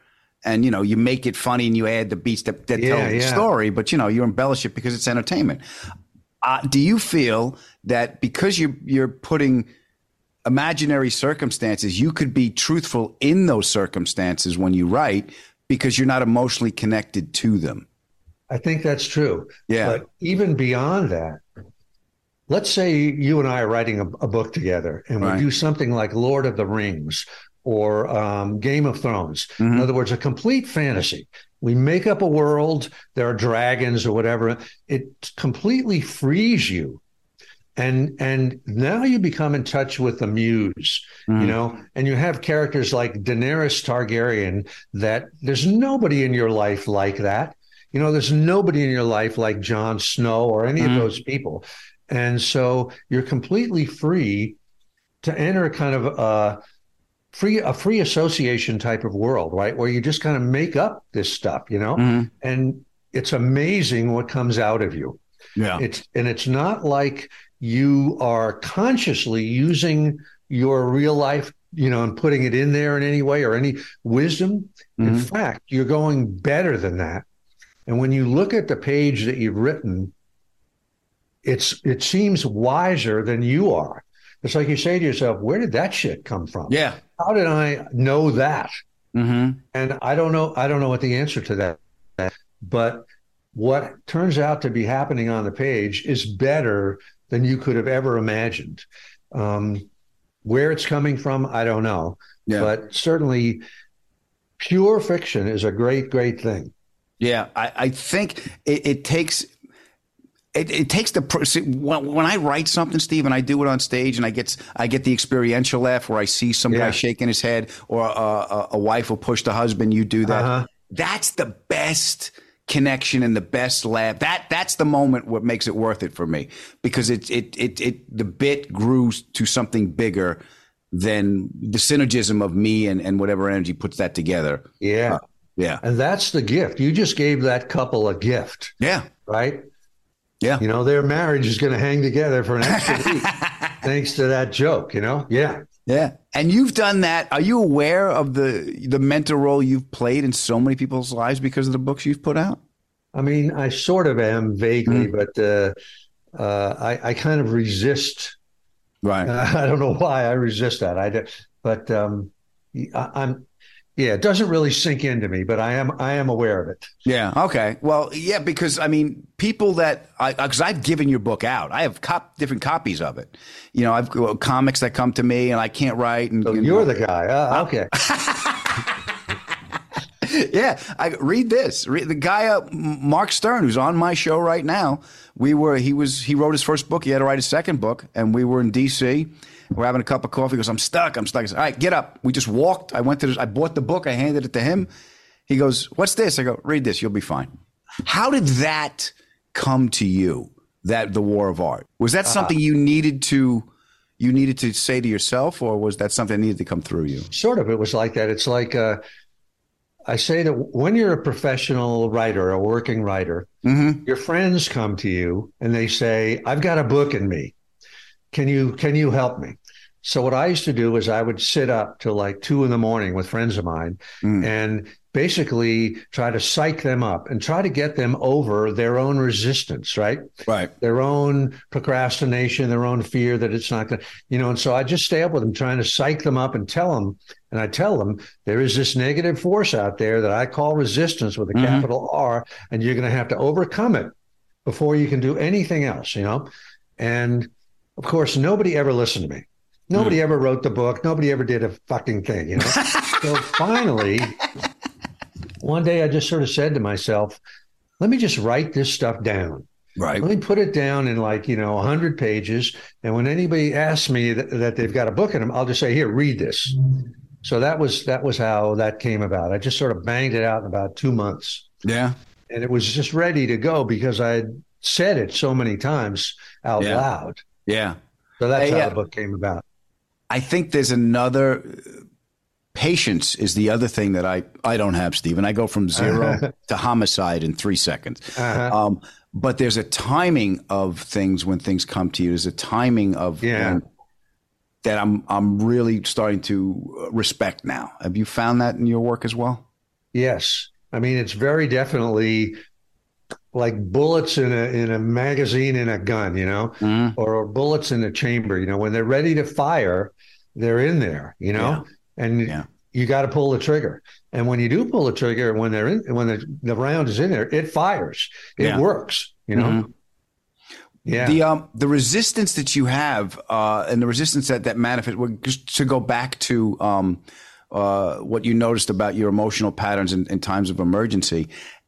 S3: and you know you make it funny and you add the beats that, that
S11: Yeah,
S3: tell the
S11: yeah.
S3: story, but you know you embellish it because it's entertainment. Uh, do you feel that because you you're putting imaginary circumstances, you could be truthful in those circumstances when you write because you're not emotionally connected to them?
S11: I think that's true.
S3: Yeah.
S11: But even beyond that, let's say you and I are writing a, a book together and we do something like Lord of the Rings or um, Game of Thrones.
S3: Mm-hmm.
S11: In other words, a complete fantasy. We make up a world, there are dragons or whatever. It completely frees you. And and now you become in touch with the muse,
S3: Mm-hmm.
S11: you know, and you have characters like Daenerys Targaryen that there's nobody in your life like that. You know, there's nobody in your life like Jon Snow or any
S3: Mhm.
S11: of those people. And so you're completely free to enter a kind of a free a free association type of world, right? Where you just kind of make up this stuff, you know?
S3: Mhm.
S11: And it's amazing what comes out of you.
S3: Yeah.
S11: It's and it's not like you are consciously using your real life, you know, and putting it in there in any way or any wisdom. In
S3: Mhm.
S11: fact, you're going better than that. And when you look at the page that you've written, it's it seems wiser than you are. It's like you say to yourself, where did that shit come from?
S3: Yeah.
S11: How did I know that?
S3: Mm-hmm.
S11: And I don't know. I don't know what the answer to that. But what turns out to be happening on the page is better than you could have ever imagined. Um, where it's coming from, I don't know.
S3: Yeah.
S11: But certainly, pure fiction is a great, great thing.
S3: Yeah, I, I think it, it takes it, it takes the see, when, when I write something, Steve, and I do it on stage, and I get I get the experiential laugh where I see some guy shaking his head, or a, a, a wife will push the husband. You do that.
S11: Uh-huh.
S3: That's the best connection and the best laugh. That that's the moment what makes it worth it for me because it it it, it the bit grew to something bigger than the synergism of me and, and whatever energy puts that together.
S11: Yeah.
S3: Yeah.
S11: And that's the gift. You just gave that couple a gift.
S3: Yeah.
S11: Right?
S3: Yeah.
S11: You know, their marriage is going to hang together for an extra week thanks to that joke, you know? Yeah.
S3: Yeah. And you've done that. Are you aware of the the mentor role you've played in so many people's lives because of the books you've put out?
S11: I mean, I sort of am vaguely, but uh, uh, I, I kind of resist.
S3: Right.
S11: I don't know why I resist that. I, do- but um, I, I'm, yeah, it doesn't really sink into me, but I am, I am aware of it.
S3: Yeah. Okay. Well, yeah, because I mean, people that I because I've given your book out. I have cop, different copies of it. You know, I've got comics that come to me and I can't write. And
S11: So
S3: you
S11: you're
S3: know.
S11: the guy. Uh, okay.
S3: yeah, I read this. Read, the guy, uh, Mark Stern, who's on my show right now. We were he was he wrote his first book. He had to write his second book, and we were in D.C. We're having a cup of coffee. He goes, "I'm stuck. I'm stuck." I said, All right, get up. We just walked. I went to. This, I bought the book. I handed it to him. He goes, "What's this?" I go, "Read this. You'll be fine." How did that come to you? That the War of Art was that
S11: Uh,
S3: something you needed to you needed to say to yourself, or was that something that needed to come through you?
S11: Sort of. It was like that. It's like uh, I say that when you're a professional writer, a working writer,
S3: Mm-hmm.
S11: your friends come to you and they say, "I've got a book in me. Can you can you help me?" So what I used to do is I would sit up till like two in the morning with friends of mine and basically try to psych them up and try to get them over their own resistance, right?
S3: Right.
S11: Their own procrastination, their own fear that it's not going to, you know, and so I just stay up with them trying to psych them up and tell them, and I tell them there is this negative force out there that I call resistance with a
S3: Mhm.
S11: capital R, and you're going to have to overcome it before you can do anything else, you know? And of course, nobody ever listened to me. Nobody ever wrote the book. Nobody ever did a fucking thing, you know? so finally, one day I just sort of said to myself, let me just write this stuff down.
S3: Right.
S11: Let me put it down in like, you know, 100 pages. And when anybody asks me that they've got a book in them, I'll just say, here, read this. So that was that was how that came about. I just sort of banged it out in about two months.
S3: Yeah.
S11: And it was just ready to go because I had said it so many times out
S3: Yeah.
S11: loud.
S3: Yeah.
S11: So that's
S3: Hey,
S11: how
S3: yeah.
S11: the book came about.
S3: I think there's another patience is the other thing that I I don't have, Steven. I go from zero to homicide in three seconds.
S11: Uh-huh.
S3: Um, but there's a timing of things when things come to you. There's a timing of
S11: Yeah.
S3: when- that I'm I'm really starting to respect now. Have you found that in your work as well?
S11: Yes. I mean, it's very definitely like bullets in a in a magazine in a gun, you know,
S3: Mm-hmm.
S11: or bullets in a chamber. You know, when they're ready to fire, they're in there. You know, and you got to pull the trigger. And when you do pull the trigger, when they're in, when the, the round is in there, it fires. It
S3: Yeah.
S11: works. You know.
S3: Mhm.
S11: Yeah.
S3: The um the resistance that you have uh and the resistance that that manifests well, just to go back to um uh what you noticed about your emotional patterns in, in times of emergency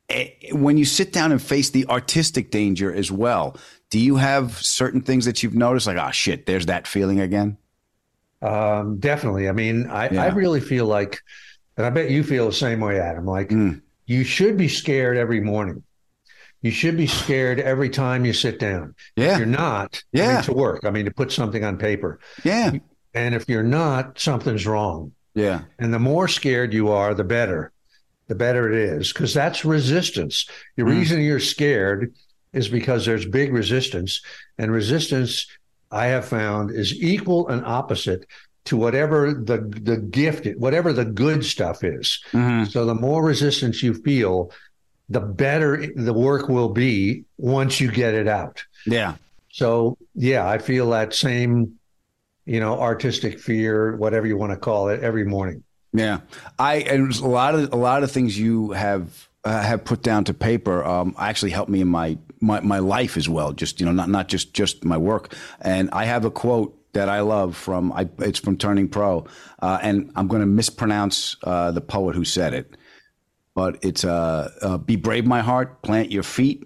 S3: eh, when you sit down and face the artistic danger as well do you have certain things that you've noticed like oh shit there's that feeling again
S11: Um, definitely. I mean, I,
S3: Yeah.
S11: I really feel like, and I bet you feel the same way, Adam. Like
S3: Mm.
S11: you should be scared every morning. You should be scared every time you sit down.
S3: Yeah.
S11: If you're not, I
S3: Yeah.
S11: mean, to work. I mean, to put something on paper.
S3: Yeah.
S11: And if you're not, something's wrong.
S3: yeah
S11: And the more scared you are, the better. The better it is, because that's resistance. The
S3: Mm.
S11: reason you're scared is because there's big resistance, and resistance, I have found, is equal and opposite to whatever the the gift, whatever the good stuff is.
S3: Mm-hmm.
S11: So the more resistance you feel, the better the work will be once you get it out.
S3: yeah
S11: So yeah, I feel that same, you know, artistic fear, whatever you want to call it, every morning.
S3: Yeah, I and a lot of a lot of things you have uh, have put down to paper um, actually helped me in my, my my life as well. Just you know, not not just just my work. And I have a quote that I love from I, it's from Turning Pro, uh, and I'm going to mispronounce uh, the poet who said it, but it's uh, uh, "Be brave, my heart. Plant your feet."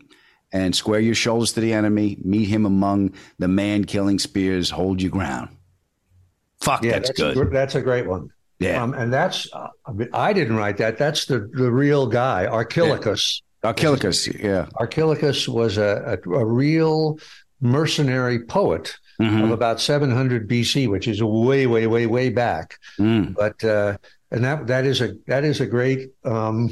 S3: And square your shoulders to the enemy. Meet him among the man-killing spears. Hold your ground. Fuck,
S11: Yeah,
S3: that's,
S11: that's
S3: good.
S11: A, that's a great one.
S3: Yeah.
S11: um, and that's uh, I, mean, I didn't write that. That's the the real guy, Archilochus.
S3: Archilochus, yeah.
S11: Archilochus was a, a, a real mercenary poet
S3: Mhm.
S11: of about 700 BC, which is way, way, way, way back.
S3: Mm.
S11: But uh, and that that is a that is a great um,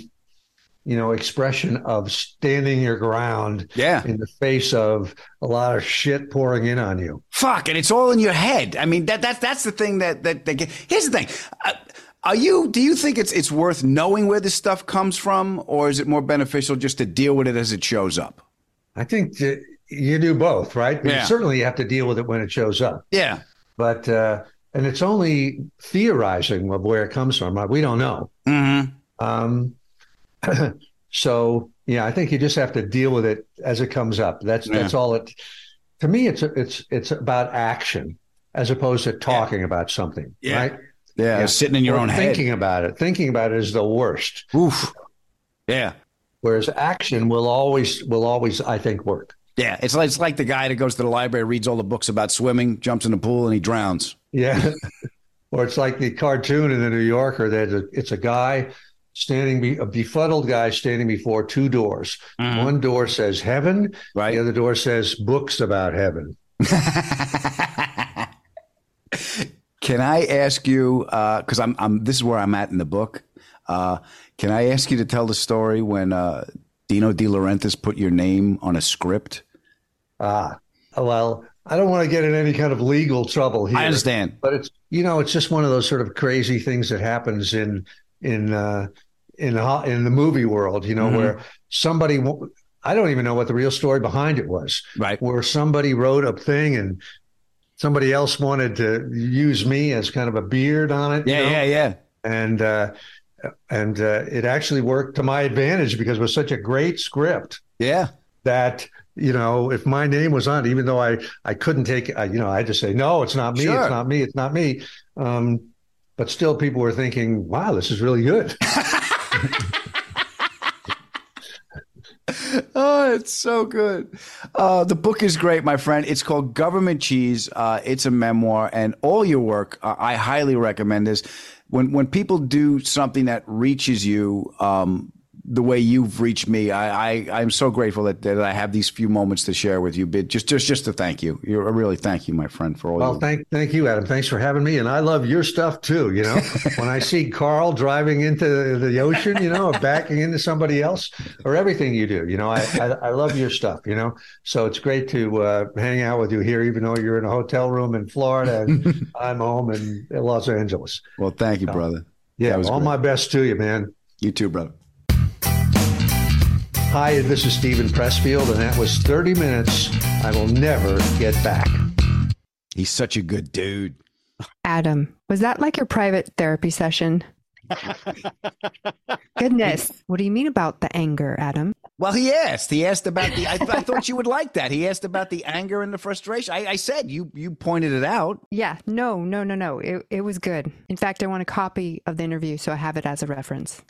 S11: you know expression of standing your ground
S3: Yeah.
S11: in the face of a lot of shit pouring in on you.
S3: Fuck, and it's all in your head. I mean, that that's that's the thing that that, that here's the thing. Uh, are you? Do you think it's it's worth knowing where this stuff comes from, or is it more beneficial just to deal with it as it shows up?
S11: I think you do both, right?
S3: Yeah.
S11: Certainly, you have to deal with it when it shows up.
S3: Yeah.
S11: But uh, and it's only theorizing of where it comes from. Right? We don't know.
S3: Mm-hmm.
S11: Um, so yeah, I think you just have to deal with it as it comes up. That's
S3: Yeah.
S11: that's all it. To me, it's it's it's about action as opposed to talking about something.
S3: Yeah.
S11: Right.
S3: Yeah, sitting in your
S11: Or
S3: own head.
S11: thinking about it. Thinking about it is the worst.
S3: Oof. Yeah.
S11: Whereas action will always will always I think work.
S3: Yeah, it's like it's like the guy that goes to the library, reads all the books about swimming, jumps in the pool, and he drowns.
S11: Yeah. or it's like the cartoon in the New Yorker that a- it's a guy standing, be, a befuddled guy standing before two doors. One door says heaven,
S3: right.
S11: the other door says books about heaven.
S3: Can I ask you? Because I'm, I'm. This is where I'm at in the book. Uh, can I ask you to tell the story when uh, Dino De Laurentiis put your name on a script?
S11: Ah, well, I don't want to get in any kind of legal trouble here.
S3: I understand.
S11: but it's you know it's just one of those sort of crazy things that happens in in uh, in ho- in the movie world. You know
S3: Mhm.
S11: where somebody w- I don't even know what the real story behind it was.
S3: Right.
S11: Where somebody wrote a thing and somebody else wanted to use me as kind of a beard on it. you
S3: Yeah,
S11: know?
S3: yeah, yeah.
S11: And uh, and uh, it actually worked to my advantage because it was such a great script
S3: Yeah.
S11: that you know if my name was on even though i i couldn't take I, you know i had to say no it's not me
S3: Sure.
S11: it's not me it's not me um but still people were thinking wow this is really good
S3: oh, it's so good. Uh, the book is great, my friend. It's called Government Cheese. Uh, it's a memoir, and all your work, uh, I highly recommend this. When when people do something that reaches you, um, the way you've reached me, I, I I'm so grateful that, that I have these few moments to share with you. But just just just to thank you, you're I really thank you, my friend, for all.
S11: well
S3: you
S11: thank thank you adam thanks for having me and i love your stuff too you know when i see carl driving into the ocean you know or backing into somebody else or everything you do you know i i, I love your stuff you know so it's great to uh, hang out with you here even though you're in a hotel room in florida and i'm home in los angeles
S3: Well, thank you, brother.
S11: yeah all
S3: great.
S11: my best to you man
S3: You too, brother.
S11: Hi, this is Steven Pressfield, and that was 30 minutes I will never get back.
S3: He's such a good dude.
S4: Adam, was that like your private therapy session? Goodness. What do you mean about the anger, Adam?
S3: Well, he asked. He asked about the. I, I thought you would like that. He asked about the anger and the frustration. I, I said you you pointed it out.
S4: Yeah, no, no, no, no. It, it was good. In fact, I want a copy of the interview so I have it as a reference.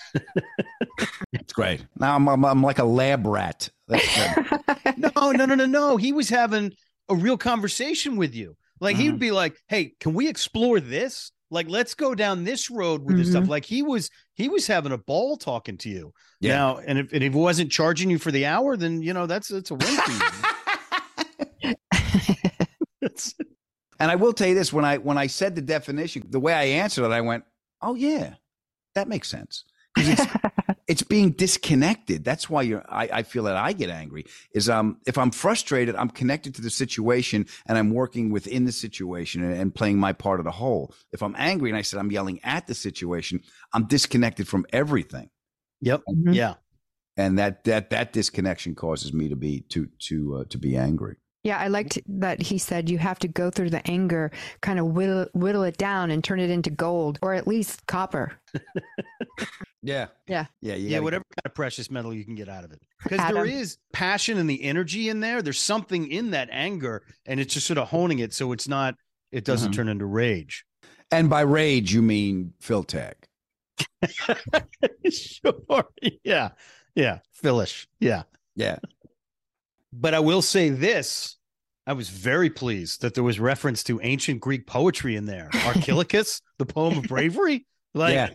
S3: It's great. Now I'm I'm, I'm like a lab rat. That's
S5: no, no, no, no, no. He was having a real conversation with you. Like he would mm. be like, "Hey, can we explore this? Like, let's go down this road with this stuff."
S4: Mhm.
S5: Like he was, he was having a ball talking to you.
S3: Yeah.
S5: Now, and if and if he wasn't charging you for the hour, then you know that's that's a win.
S3: And I will tell you this: when I when I said the definition, the way I answered it, I went, "Oh yeah, that makes sense." 'Cause It's, it's being disconnected. That's why you're. I, I feel that I get angry. Is um if I'm frustrated, I'm connected to the situation and I'm working within the situation and, and playing my part of the whole. If I'm angry and I said I'm yelling at the situation, I'm disconnected from everything.
S5: Yep.
S4: Mhm.
S5: Yeah.
S3: and that that that disconnection causes me to be to to uh, to be angry.
S4: Yeah, I liked that he said you have to go through the anger, kind of whittle, whittle it down and turn it into gold or at least copper.
S3: Yeah,
S4: Yeah.
S3: yeah, you
S5: yeah, whatever kind of precious metal you can get out of it. Because there is passion and the energy in there. There's something in that anger, and it's just sort of honing it so it's not, it doesn't
S3: Mhm.
S5: turn into rage.
S3: And by rage, you mean Phil Tech.
S5: sure. Yeah. Yeah. Philish. Yeah.
S3: Yeah.
S5: But I will say this. I was very pleased that there was reference to ancient Greek poetry in there. Archilochus, the poem of bravery. Like
S3: Yeah.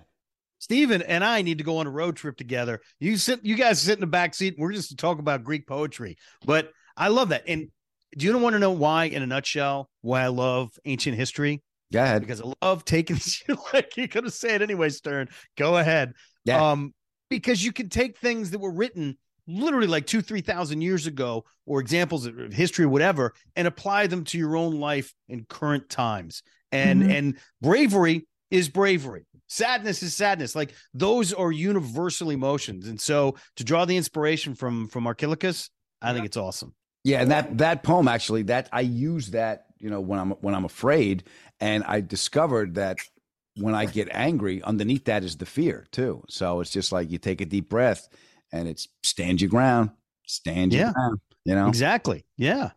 S5: Steven and I need to go on a road trip together. You sit, you guys sit in the back seat. We're just to talk about Greek poetry. But I love that. And do you want to know why, in a nutshell, why I love ancient history?
S3: Go ahead.
S5: Because I love taking like you're gonna say it anyway, Stern. Go ahead.
S3: Yeah.
S5: Um, because you can take things that were written literally like two, three thousand years ago, or examples of history or whatever, and apply them to your own life in current times. And
S4: Mhm.
S5: and bravery is bravery. Sadness is sadness. Like those are universal emotions. And so to draw the inspiration from from Archilochus, I think it's awesome.
S3: Yeah, and that that poem actually that I use that you know when I'm when I'm afraid, and I discovered that when I get angry, underneath that is the fear too. So it's just like you take a deep breath, and it's stand your ground, stand your
S5: Yeah.
S3: ground. You know,
S5: Exactly. Yeah.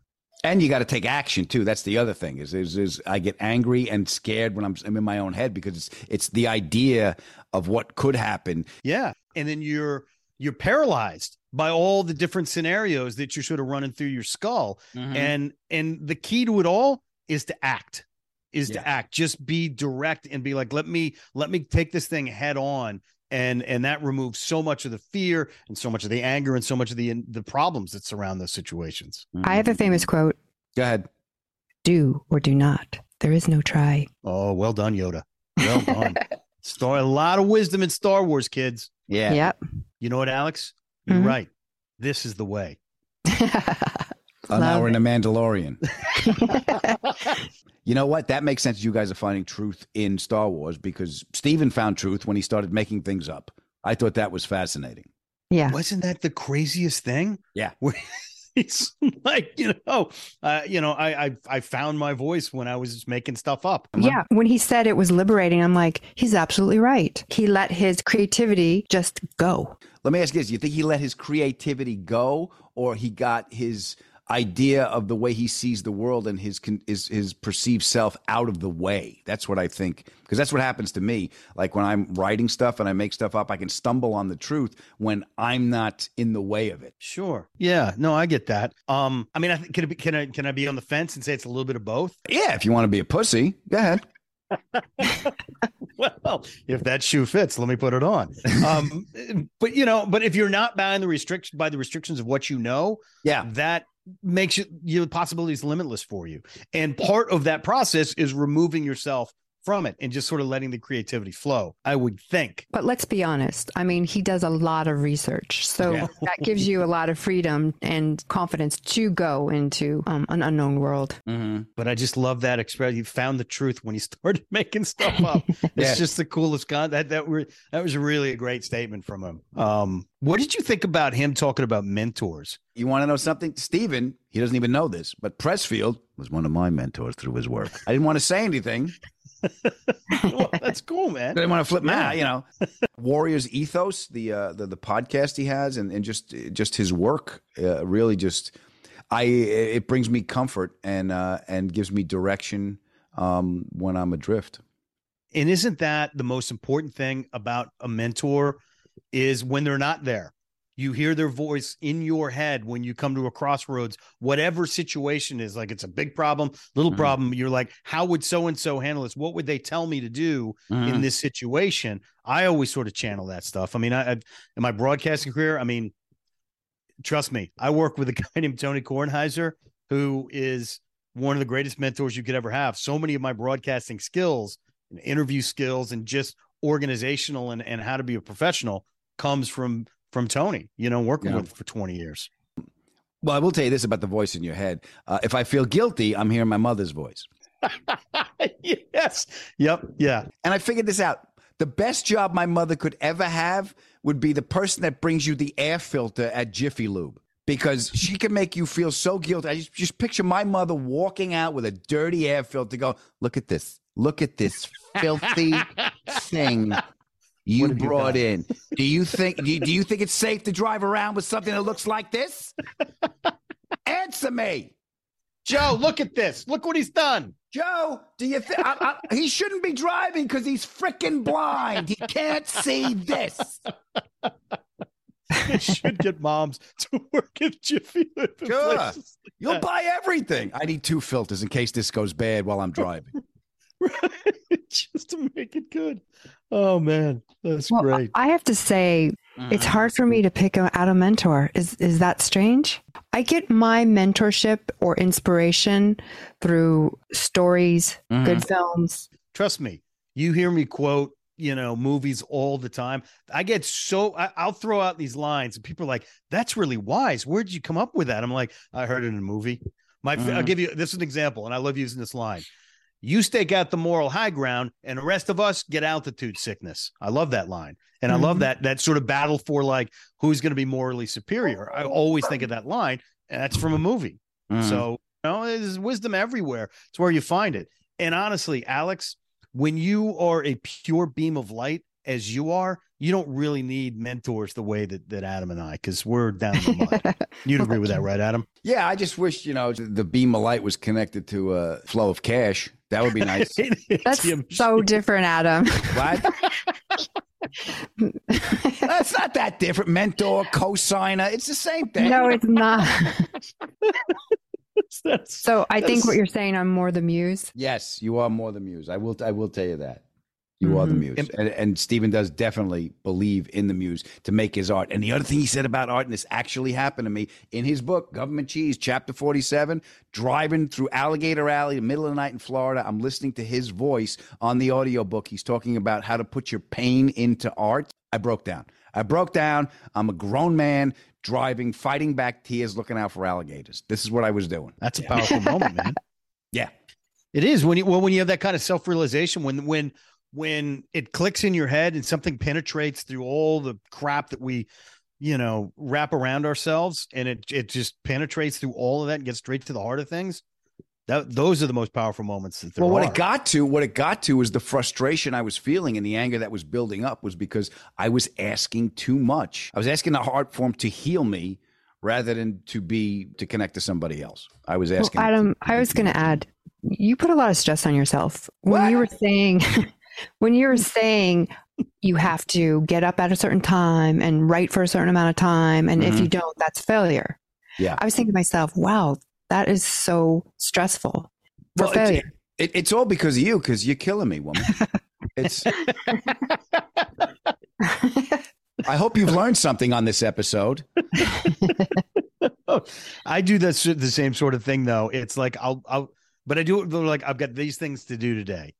S3: And you got to take action too. That's the other thing is, is is I get angry and scared when I'm I'm in my own head because it's it's the idea of what could happen.
S5: Yeah. And then you're you're paralyzed by all the different scenarios that you're sort of running through your skull.
S3: Mm-hmm.
S5: And and the key to it all is to act. Is
S3: Yeah.
S5: to act. Just be direct and be like, let me let me take this thing head on. And and that removes so much of the fear and so much of the anger and so much of the the problems that surround those situations.
S4: I have a famous quote
S3: Go ahead.
S4: do or do not. There is no try.
S5: Oh, well done, Yoda. Well done. Star a lot of wisdom in Star Wars, kids.
S3: Yeah.
S4: Yep.
S5: You know what, Alex? You're
S4: Mhm.
S5: right. This is the way.
S3: Oh, now we're in the Mandalorian. You know what? That makes sense. You guys are finding truth in Star Wars because Steven found truth when he started making things up. I thought that was fascinating.
S4: yeah.
S5: Wasn't that the craziest thing?
S3: Yeah.
S5: Where He's like, you know, uh, you know, I, I I found my voice when I was making stuff up.
S4: Yeah, when he said it was liberating, I'm like, he's absolutely right. He let his creativity just go.
S3: Let me ask you this: You think he let his creativity go, or he got his idea of the way he sees the world and his his his perceived self out of the way? That's what I think, because that's what happens to me. Like when I'm writing stuff and I make stuff up, I can stumble on the truth when I'm not in the way of it.
S5: Sure. Yeah. No, I get that. Um, I mean, I think can it be, can I can I be on the fence and say it's a little bit of both?
S3: Yeah, if you want to be a pussy, go ahead.
S5: well, if that shoe fits, let me put it on. Um, but you know, but if you're not bound the restriction by the restrictions of what you know,
S3: Yeah.
S5: that makes you your possibilities limitless for you. And part of that process is removing yourself from it and just sort of letting the creativity flow. I would think.
S4: But let's be honest. I mean, he does a lot of research. So
S5: Yeah.
S4: that gives you a lot of freedom and confidence to go into um, an unknown world.
S3: Mm-hmm.
S5: But I just love that expression. He found the truth when he started making stuff up.
S3: Yeah.
S5: It's just the coolest con. That that were that was really a great statement from him. Um, what did you think about him talking about mentors?
S3: You want to know something? Steven, he doesn't even know this, but Pressfield was one of my mentors through his work. I didn't want to say anything.
S5: Well, that's cool, man.
S3: I didn't want to flip
S5: Yeah.
S3: yeah. you know. Warriors Ethos, the uh the, the podcast he has and, and just just his work uh, really just I it brings me comfort and uh and gives me direction um when I'm adrift.
S5: And isn't that the most important thing about a mentor is when they're not there? You hear their voice in your head when you come to a crossroads, whatever situation is like it's a big problem, little
S3: Mhm.
S5: problem. You're like, how would so and so handle this? What would they tell me to do in
S3: Mhm.
S5: this situation? I always sort of channel that stuff. I mean, I, I in my broadcasting career, I mean, trust me, I work with a guy named Tony Kornheiser, who is one of the greatest mentors you could ever have. So many of my broadcasting skills and interview skills and just organizational and, and how to be a professional comes from from Tony, you know, working
S3: Yeah.
S5: with for 20 years.
S3: Well, I will tell you this about the voice in your head. Uh, if I feel guilty, I'm hearing my mother's voice.
S5: yes. Yep. Yeah.
S3: And I figured this out. The best job my mother could ever have would be the person that brings you the air filter at Jiffy Lube because she can make you feel so guilty. I just, just picture my mother walking out with a dirty air filter, go, look at this. Look at this filthy thing you
S5: have you
S3: brought in. Do you think do you, do you think it's safe to drive around with something that looks like this? Answer me.
S5: Joe, look at this. Look what he's done.
S3: Joe, do you think he shouldn't be driving because he's freaking blind? He can't see this.
S5: They should get moms to work at Jiffy Lube.
S3: Sure. You'll buy everything. I need two filters in case this goes bad while I'm driving.
S5: just to make it good. Oh man, that's
S4: Well,
S5: great.
S4: I have to say, it's hard for me to pick out a mentor. Is is that strange? I get my mentorship or inspiration through stories, good films.
S5: Trust me, you hear me quote, you know, movies all the time. I get so I, I'll throw out these lines, and people are like, "That's really wise. Where'd you come up with that?" I'm like, "I heard it in a movie." My, I'll
S3: Mhm.
S5: give you this is an example, and I love using this line. You stake out the moral high ground, and the rest of us get altitude sickness. I love that line, and I love
S3: Mhm.
S5: that that sort of battle for like who's going to be morally superior. I always think of that line, and that's from a movie.
S3: Mhm.
S5: So you know, there's wisdom everywhere. It's where you find it. And honestly, Alex, when you are a pure beam of light as you are, you don't really need mentors the way that that Adam and I, because we're down in the mud. You'd agree with that, right, Adam?
S3: Yeah, I just wish, you know, the beam of light was connected to a flow of cash. That would be nice.
S4: That's so different, Adam.
S3: What? That's not that different. Mentor, cosigner, it's the same thing.
S4: no, it's not.
S5: That's-
S4: So I think what you're saying, I'm more the muse.
S3: Yes, you are more the muse. I will. I will tell you that. You are the
S4: Mhm.
S3: muse, and, and Steven does definitely believe in the muse to make his art. And the other thing he said about art, and this actually happened to me in his book, Government Cheese, chapter forty-seven. Driving through Alligator Alley, the middle of the night in Florida, I'm listening to his voice on the audiobook. He's talking about how to put your pain into art. I broke down. I broke down. I'm a grown man driving, fighting back tears, looking out for alligators. This is what I was doing.
S5: That's a powerful moment, man.
S3: Yeah.
S5: It is when you well when you have that kind of self realization when when when it clicks in your head and something penetrates through all the crap that we you know wrap around ourselves and it it just penetrates through all of that and gets straight to the heart of things. That those are the most powerful moments that there
S3: well, what
S5: are.
S3: it got to, what it got to, was the frustration I was feeling and the anger that was building up was because I was asking too much. I was asking the art form to heal me rather than to be to connect to somebody else. I was
S4: Well,
S3: asking.
S4: Adam, I was going to add, you put a lot of stress on yourself when you were saying, when you're saying you have to get up at a certain time and write for a certain amount of time, and if
S3: Mhm.
S4: you don't, that's failure.
S3: Yeah.
S4: I was thinking to myself, wow, that is so stressful for
S3: Well, it's- It, it's all because of you, because you're killing me, woman. It's. I hope you've learned something on this episode.
S5: I do this the same sort of thing though. It's like I'll I'll but I do it like I've got these things to do today.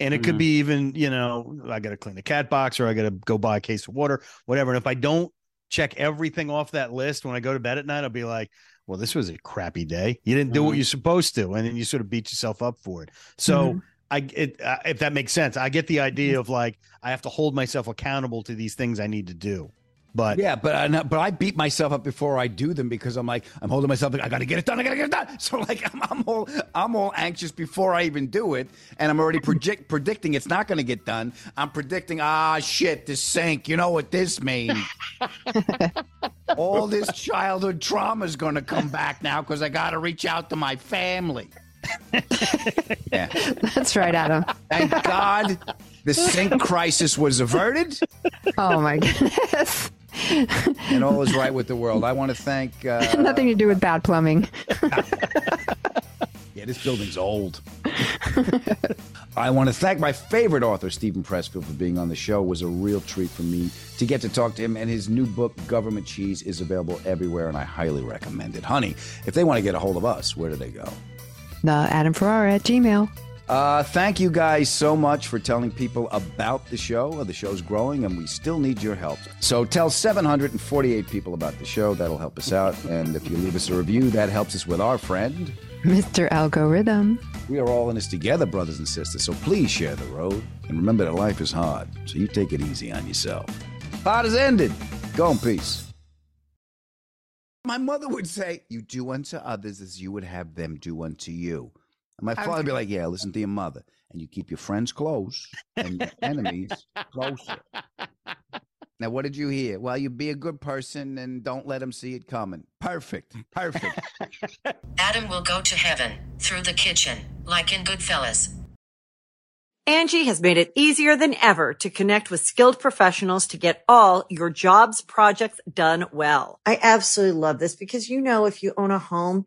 S5: And it could be even, you know, I got to clean the cat box or I got to go buy a case of water, whatever. And if I don't check everything off that list when I go to bed at night, I'll be like, well, this was a crappy day. You didn't do what you're supposed to. And then you sort of beat yourself up for it. So,
S4: Mhm.
S5: I it, uh, if that makes sense, I get the idea of like I have to hold myself accountable to these things I need to do. But
S3: yeah, but I, know- but I beat myself up before I do them because I'm like I'm holding myself. Like, I got to get it done. I got to get it done. So like I'm, I'm all I'm all anxious before I even do it, and I'm already project, predicting it's not going to get done. I'm predicting ah shit this sink. You know what this means? all this childhood trauma is going to come back now because I got to reach out to my family. yeah.
S4: That's right, Adam.
S3: Thank God the sink crisis was averted.
S4: Oh my goodness.
S3: and all is right with the world. I want to thank. Uh,
S4: Nothing to do with bad plumbing.
S3: yeah, this building's old. I want to thank my favorite author, Steven Pressfield, for being on the show. It was a real treat for me to get to talk to him. And his new book, Government Cheese, is available everywhere, and I highly recommend it. Honey, if they want to get a hold of us, where do they go?
S4: The Adam Ferrara at Gmail.
S3: Uh, thank you guys so much for telling people about the show. The show's growing, and we still need your help. So tell 748 people about the show. That'll help us out. And if you leave us a review, that helps us with our friend.
S4: Mr. Algorithm.
S3: We are all in this together, brothers and sisters. So please share the road. And remember that life is hard. So you take it easy on yourself. Hard is ended. Go in peace. My mother would say, You do unto others as you would have them do unto you. And my father would be like, Yeah, listen to your mother. And you keep your friends close and your enemies closer. Now, what did you hear? Well, you be a good person and don't let them see it coming. Perfect. Perfect.
S1: Adam will go to heaven through the kitchen, like in Goodfellas.
S12: Angi has made it easier than ever to connect with skilled professionals to get all your jobs projects done well. I absolutely love this because, you know, if you own a home,